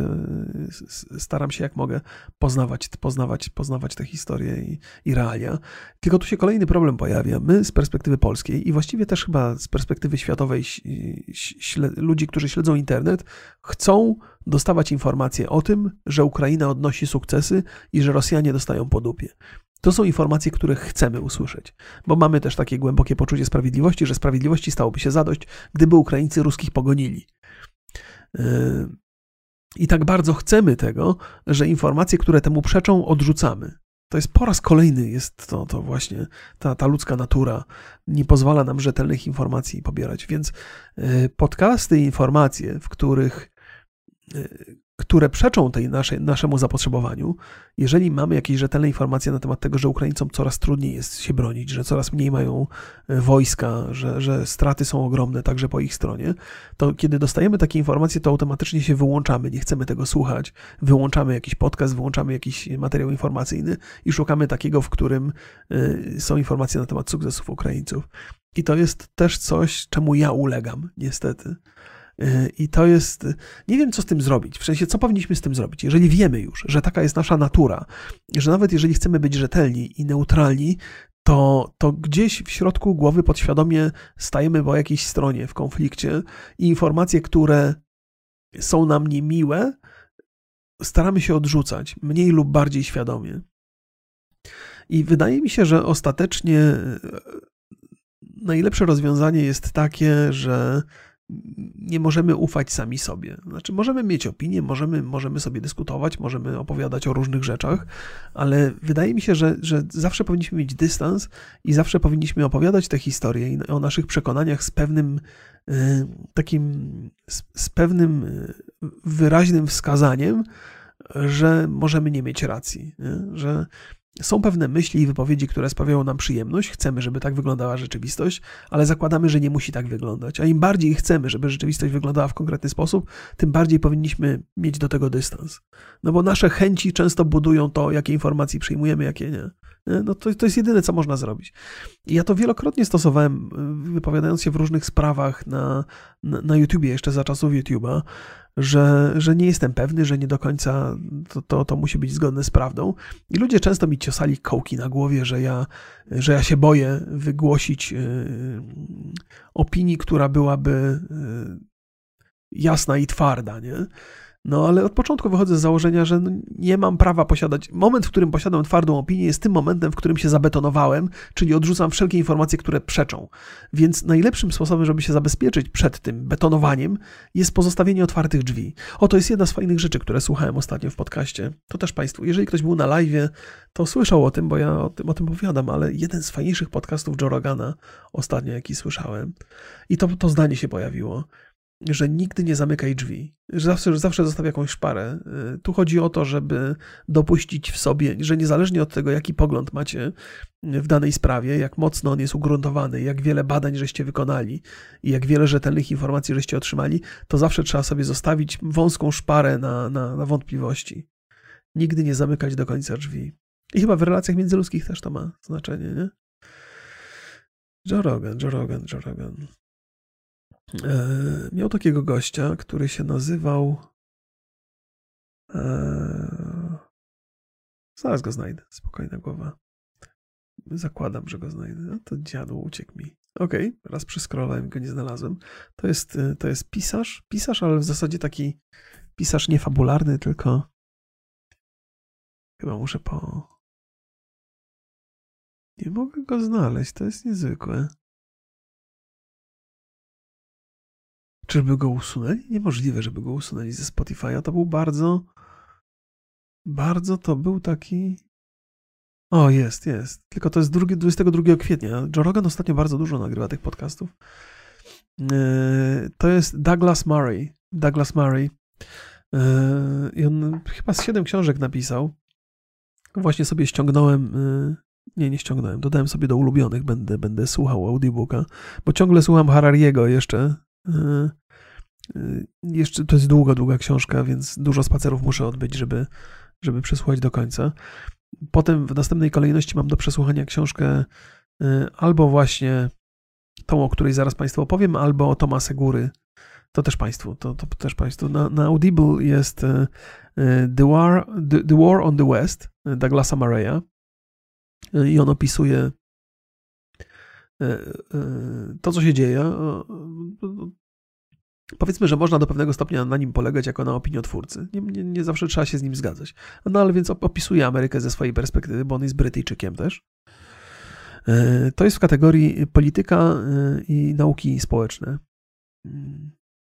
y, staram się jak mogę poznawać, poznawać, poznawać te historie i, i realia. Tylko tu się kolejny problem pojawia. My z perspektywy polskiej i właściwie też chyba z perspektywy światowej ludzi, którzy śledzą internet, chcą dostawać informacje o tym, że Ukraina odnosi sukcesy i że Rosjanie dostają po dupie. To są informacje, które chcemy usłyszeć, bo mamy też takie głębokie poczucie sprawiedliwości, że sprawiedliwości stałoby się zadość, gdyby Ukraińcy ruskich pogonili. I tak bardzo chcemy tego, że informacje, które temu przeczą, odrzucamy. To jest po raz kolejny, jest to, to właśnie ta, ta ludzka natura nie pozwala nam rzetelnych informacji pobierać. Więc y, podcasty i informacje, w których y, które przeczą tej naszej, naszemu zapotrzebowaniu, jeżeli mamy jakieś rzetelne informacje na temat tego, że Ukraińcom coraz trudniej jest się bronić, że coraz mniej mają e, wojska, że, że straty są ogromne także po ich stronie, to kiedy dostajemy takie informacje, to automatycznie się wyłączamy, nie chcemy tego słuchać, wyłączamy jakiś podcast, wyłączamy jakiś materiał informacyjny i szukamy takiego, w którym e, są informacje na temat sukcesów Ukraińców. I to jest też coś, czemu ja ulegam, niestety. I to jest, nie wiem co z tym zrobić, w sensie co powinniśmy z tym zrobić, jeżeli wiemy już, że taka jest nasza natura, że nawet jeżeli chcemy być rzetelni i neutralni, to, to gdzieś w środku głowy podświadomie stajemy po jakiejś stronie w konflikcie i informacje, które są nam niemiłe, staramy się odrzucać, mniej lub bardziej świadomie. I wydaje mi się, że ostatecznie e, najlepsze rozwiązanie jest takie, że nie możemy ufać sami sobie. Znaczy, możemy mieć opinię, możemy, możemy sobie dyskutować, możemy opowiadać o różnych rzeczach, ale wydaje mi się, że, że zawsze powinniśmy mieć dystans i zawsze powinniśmy opowiadać te historie i o naszych przekonaniach z pewnym y, takim, z, z pewnym y, wyraźnym wskazaniem, że możemy nie mieć racji, nie? że są pewne myśli i wypowiedzi, które sprawiają nam przyjemność, chcemy, żeby tak wyglądała rzeczywistość, ale zakładamy, że nie musi tak wyglądać. A im bardziej chcemy, żeby rzeczywistość wyglądała w konkretny sposób, tym bardziej powinniśmy mieć do tego dystans. No bo nasze chęci często budują to, jakie informacje przyjmujemy, jakie nie. No to, to jest jedyne, co można zrobić. I ja to wielokrotnie stosowałem, wypowiadając się w różnych sprawach na, na, na YouTubie, jeszcze za czasów YouTube'a, że, że nie jestem pewny, że nie do końca to, to, to musi być zgodne z prawdą. I ludzie często mi ciosali kołki na głowie, że ja, że ja się boję wygłosić yy, opinii, która byłaby yy, jasna i twarda, nie? No ale od początku wychodzę z założenia, że nie mam prawa posiadać. Moment, w którym posiadam twardą opinię, jest tym momentem, w którym się zabetonowałem, czyli odrzucam wszelkie informacje, które przeczą. Więc najlepszym sposobem, żeby się zabezpieczyć przed tym betonowaniem, jest pozostawienie otwartych drzwi. O, to jest jedna z fajnych rzeczy, które słuchałem ostatnio w podcaście. To też Państwu, jeżeli ktoś był na live, to słyszał o tym, bo ja o tym, o tym opowiadam, ale jeden z fajniejszych podcastów Joe Rogana ostatnio, jaki słyszałem. I to, to zdanie się pojawiło że nigdy nie zamykaj drzwi, że zawsze, że zawsze zostaw jakąś szparę. Y, tu chodzi o to, żeby dopuścić w sobie, że niezależnie od tego, jaki pogląd macie w danej sprawie, jak mocno on jest ugruntowany, jak wiele badań żeście wykonali i jak wiele rzetelnych informacji żeście otrzymali, to zawsze trzeba sobie zostawić wąską szparę na, na, na wątpliwości. Nigdy nie zamykać do końca drzwi. I chyba w relacjach międzyludzkich też to ma znaczenie, nie? Joe Rogan, Joe Rogan, Joe Rogan. E, miał takiego gościa, który się nazywał. E, zaraz go znajdę. Spokojna głowa. Zakładam, że go znajdę. No to dziadu uciekł mi. Okej, okay, raz przeskrolowałem go nie znalazłem. To jest, e, to jest pisarz. Pisarz, ale w zasadzie taki pisarz nie fabularny, tylko. Chyba muszę po. Nie mogę go znaleźć, to jest niezwykłe. Czyżby go usunęli? Niemożliwe, żeby go usunęli ze Spotify'a. To był bardzo, bardzo to był taki... O, jest, jest. Tylko to jest 22 kwietnia. Joe Rogan ostatnio bardzo dużo nagrywa tych podcastów. Yy, to jest Douglas Murray. Douglas Murray. Yy, I on chyba z siedem książek napisał. Właśnie sobie ściągnąłem yy, Nie, nie ściągnąłem. Dodałem sobie do ulubionych. Będę, będę słuchał audiobooka, bo ciągle słucham Harariego jeszcze. Yy, yy, jeszcze to jest długa, długa książka, więc dużo spacerów muszę odbyć, żeby, żeby przesłuchać do końca. Potem w następnej kolejności mam do przesłuchania książkę yy, albo właśnie tą, o której zaraz Państwu opowiem, albo o Tomasa Góry. To też Państwu, to, to też Państwu. Na, na Audible jest The War, the, the War on the West Douglasa Murray'a i on opisuje to, co się dzieje. Powiedzmy, że można do pewnego stopnia na nim polegać jako na opiniotwórcy. Nie, nie, nie zawsze trzeba się z nim zgadzać. No ale więc opisuje Amerykę ze swojej perspektywy, bo on jest Brytyjczykiem też. To jest w kategorii polityka i nauki społeczne.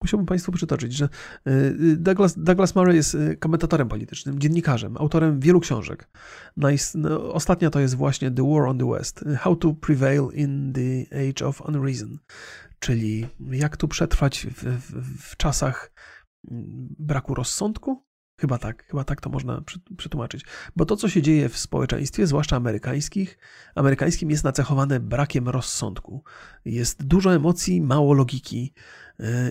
Musiałbym Państwu przytoczyć, że y, Douglas, Douglas Murray jest y, komentatorem politycznym, dziennikarzem, autorem wielu książek. No, ostatnia to jest właśnie The War on the West, How to Prevail in the Age of Unreason, czyli jak tu przetrwać w, w, w czasach mm, braku rozsądku, Chyba tak, chyba tak to można przetłumaczyć. Bo to, co się dzieje w społeczeństwie, zwłaszcza amerykańskich, amerykańskim jest nacechowane brakiem rozsądku. Jest dużo emocji, mało logiki.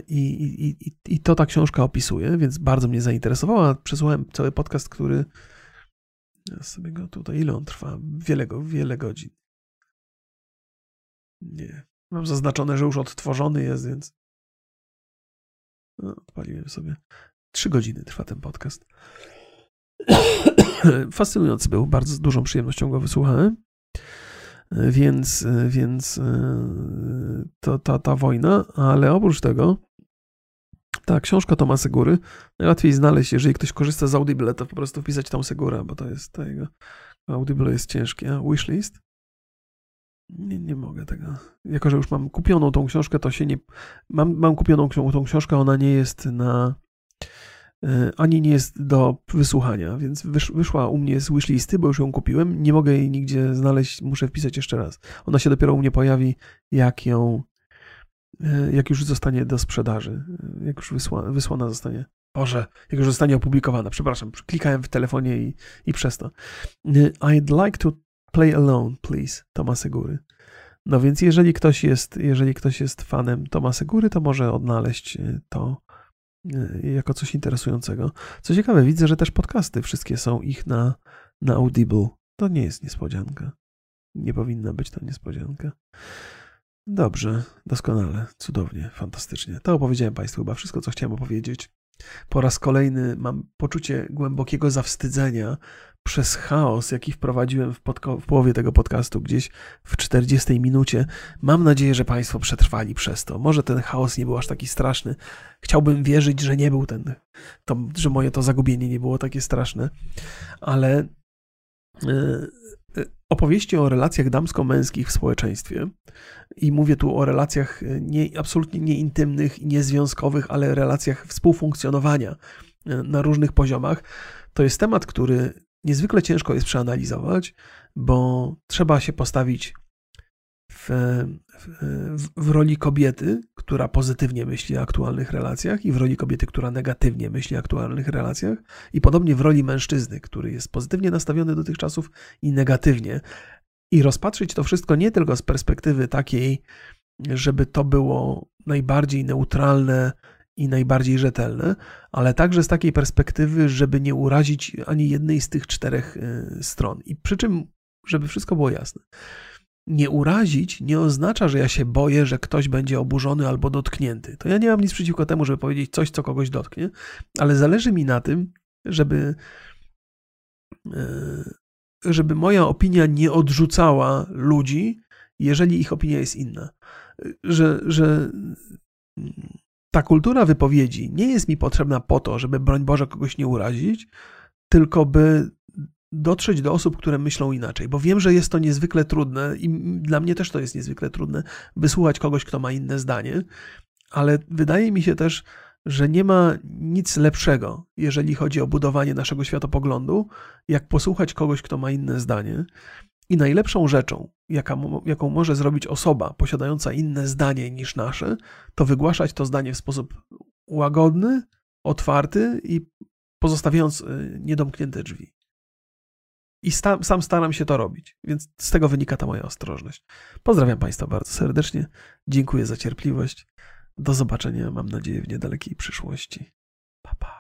I, i, i, I to ta książka opisuje, więc bardzo mnie zainteresowała. Przesłuchałem cały podcast, który. Ja sobie go tutaj. Ile on trwa? Wiele, wiele godzin. Nie. Mam zaznaczone, że już odtworzony jest, więc. No, odpaliłem sobie. Trzy godziny trwa ten podcast. Fascynujący był, bardzo z dużą przyjemnością go wysłuchałem. Więc, więc e, to ta, ta wojna, ale oprócz tego ta książka Toma Segury najłatwiej znaleźć, jeżeli ktoś korzysta z Audible, to po prostu wpisać tam Segura, bo to jest tego. Audible jest ciężkie. Wishlist? Nie, nie mogę tego. Jako, że już mam kupioną tą książkę, to się nie. Mam, mam kupioną tą książkę, ona nie jest na ani nie jest do wysłuchania, więc wyszła u mnie z wishlisty, bo już ją kupiłem. Nie mogę jej nigdzie znaleźć, muszę wpisać jeszcze raz. Ona się dopiero u mnie pojawi, jak ją, e, jak już zostanie do sprzedaży, e, jak już wysła, wysłana zostanie. Boże, jak już zostanie opublikowana, przepraszam, klikałem w telefonie i, i przez to. I'd like to play alone, please, Tomasa Góry. No więc jeżeli ktoś jest, jeżeli ktoś jest fanem Tomasa Góry, to może odnaleźć to E, jako coś interesującego. Co ciekawe, widzę, że też podcasty wszystkie są ich na, na Audible. To nie jest niespodzianka. Nie powinna być to niespodzianka. Dobrze, doskonale, cudownie, fantastycznie. To opowiedziałem Państwu chyba wszystko, co chciałem opowiedzieć. Po raz kolejny mam poczucie głębokiego zawstydzenia przez chaos, jaki wprowadziłem w, w, połowie tego podcastu, gdzieś w 40 minucie. Mam nadzieję, że Państwo przetrwali przez to. Może ten chaos nie był aż taki straszny. Chciałbym wierzyć, że nie był ten, to, że moje to zagubienie nie było takie straszne, ale yy, opowieści o relacjach damsko-męskich w społeczeństwie i mówię tu o relacjach nie, absolutnie nieintymnych niezwiązkowych, ale relacjach współfunkcjonowania na różnych poziomach, to jest temat, który niezwykle ciężko jest przeanalizować, bo trzeba się postawić w, w, w, roli kobiety, która pozytywnie myśli o aktualnych relacjach, i w roli kobiety, która negatywnie myśli o aktualnych relacjach, i podobnie w roli mężczyzny, który jest pozytywnie nastawiony do tych czasów i negatywnie. I rozpatrzyć to wszystko nie tylko z perspektywy takiej, żeby to było najbardziej neutralne i najbardziej rzetelne, ale także z takiej perspektywy, żeby nie urazić ani jednej z tych czterech y, stron. I przy czym, żeby wszystko było jasne, nie urazić nie oznacza, że ja się boję, że ktoś będzie oburzony albo dotknięty. To ja nie mam nic przeciwko temu, żeby powiedzieć coś, co kogoś dotknie, ale zależy mi na tym, żeby, y, żeby moja opinia nie odrzucała ludzi, jeżeli ich opinia jest inna. Że, że ta kultura wypowiedzi nie jest mi potrzebna po to, żeby broń Boże kogoś nie urazić, tylko by dotrzeć do osób, które myślą inaczej, bo wiem, że jest to niezwykle trudne i dla mnie też to jest niezwykle trudne, wysłuchać kogoś, kto ma inne zdanie, ale wydaje mi się też, że nie ma nic lepszego, jeżeli chodzi o budowanie naszego światopoglądu, jak posłuchać kogoś, kto ma inne zdanie. I najlepszą rzeczą, jaka, jaką może zrobić osoba posiadająca inne zdanie niż nasze, to wygłaszać to zdanie w sposób łagodny, otwarty i pozostawiając y, niedomknięte drzwi. I sta, sam staram się to robić, więc z tego wynika ta moja ostrożność. Pozdrawiam Państwa bardzo serdecznie. Dziękuję za cierpliwość. Do zobaczenia, mam nadzieję, w niedalekiej przyszłości. Pa, pa.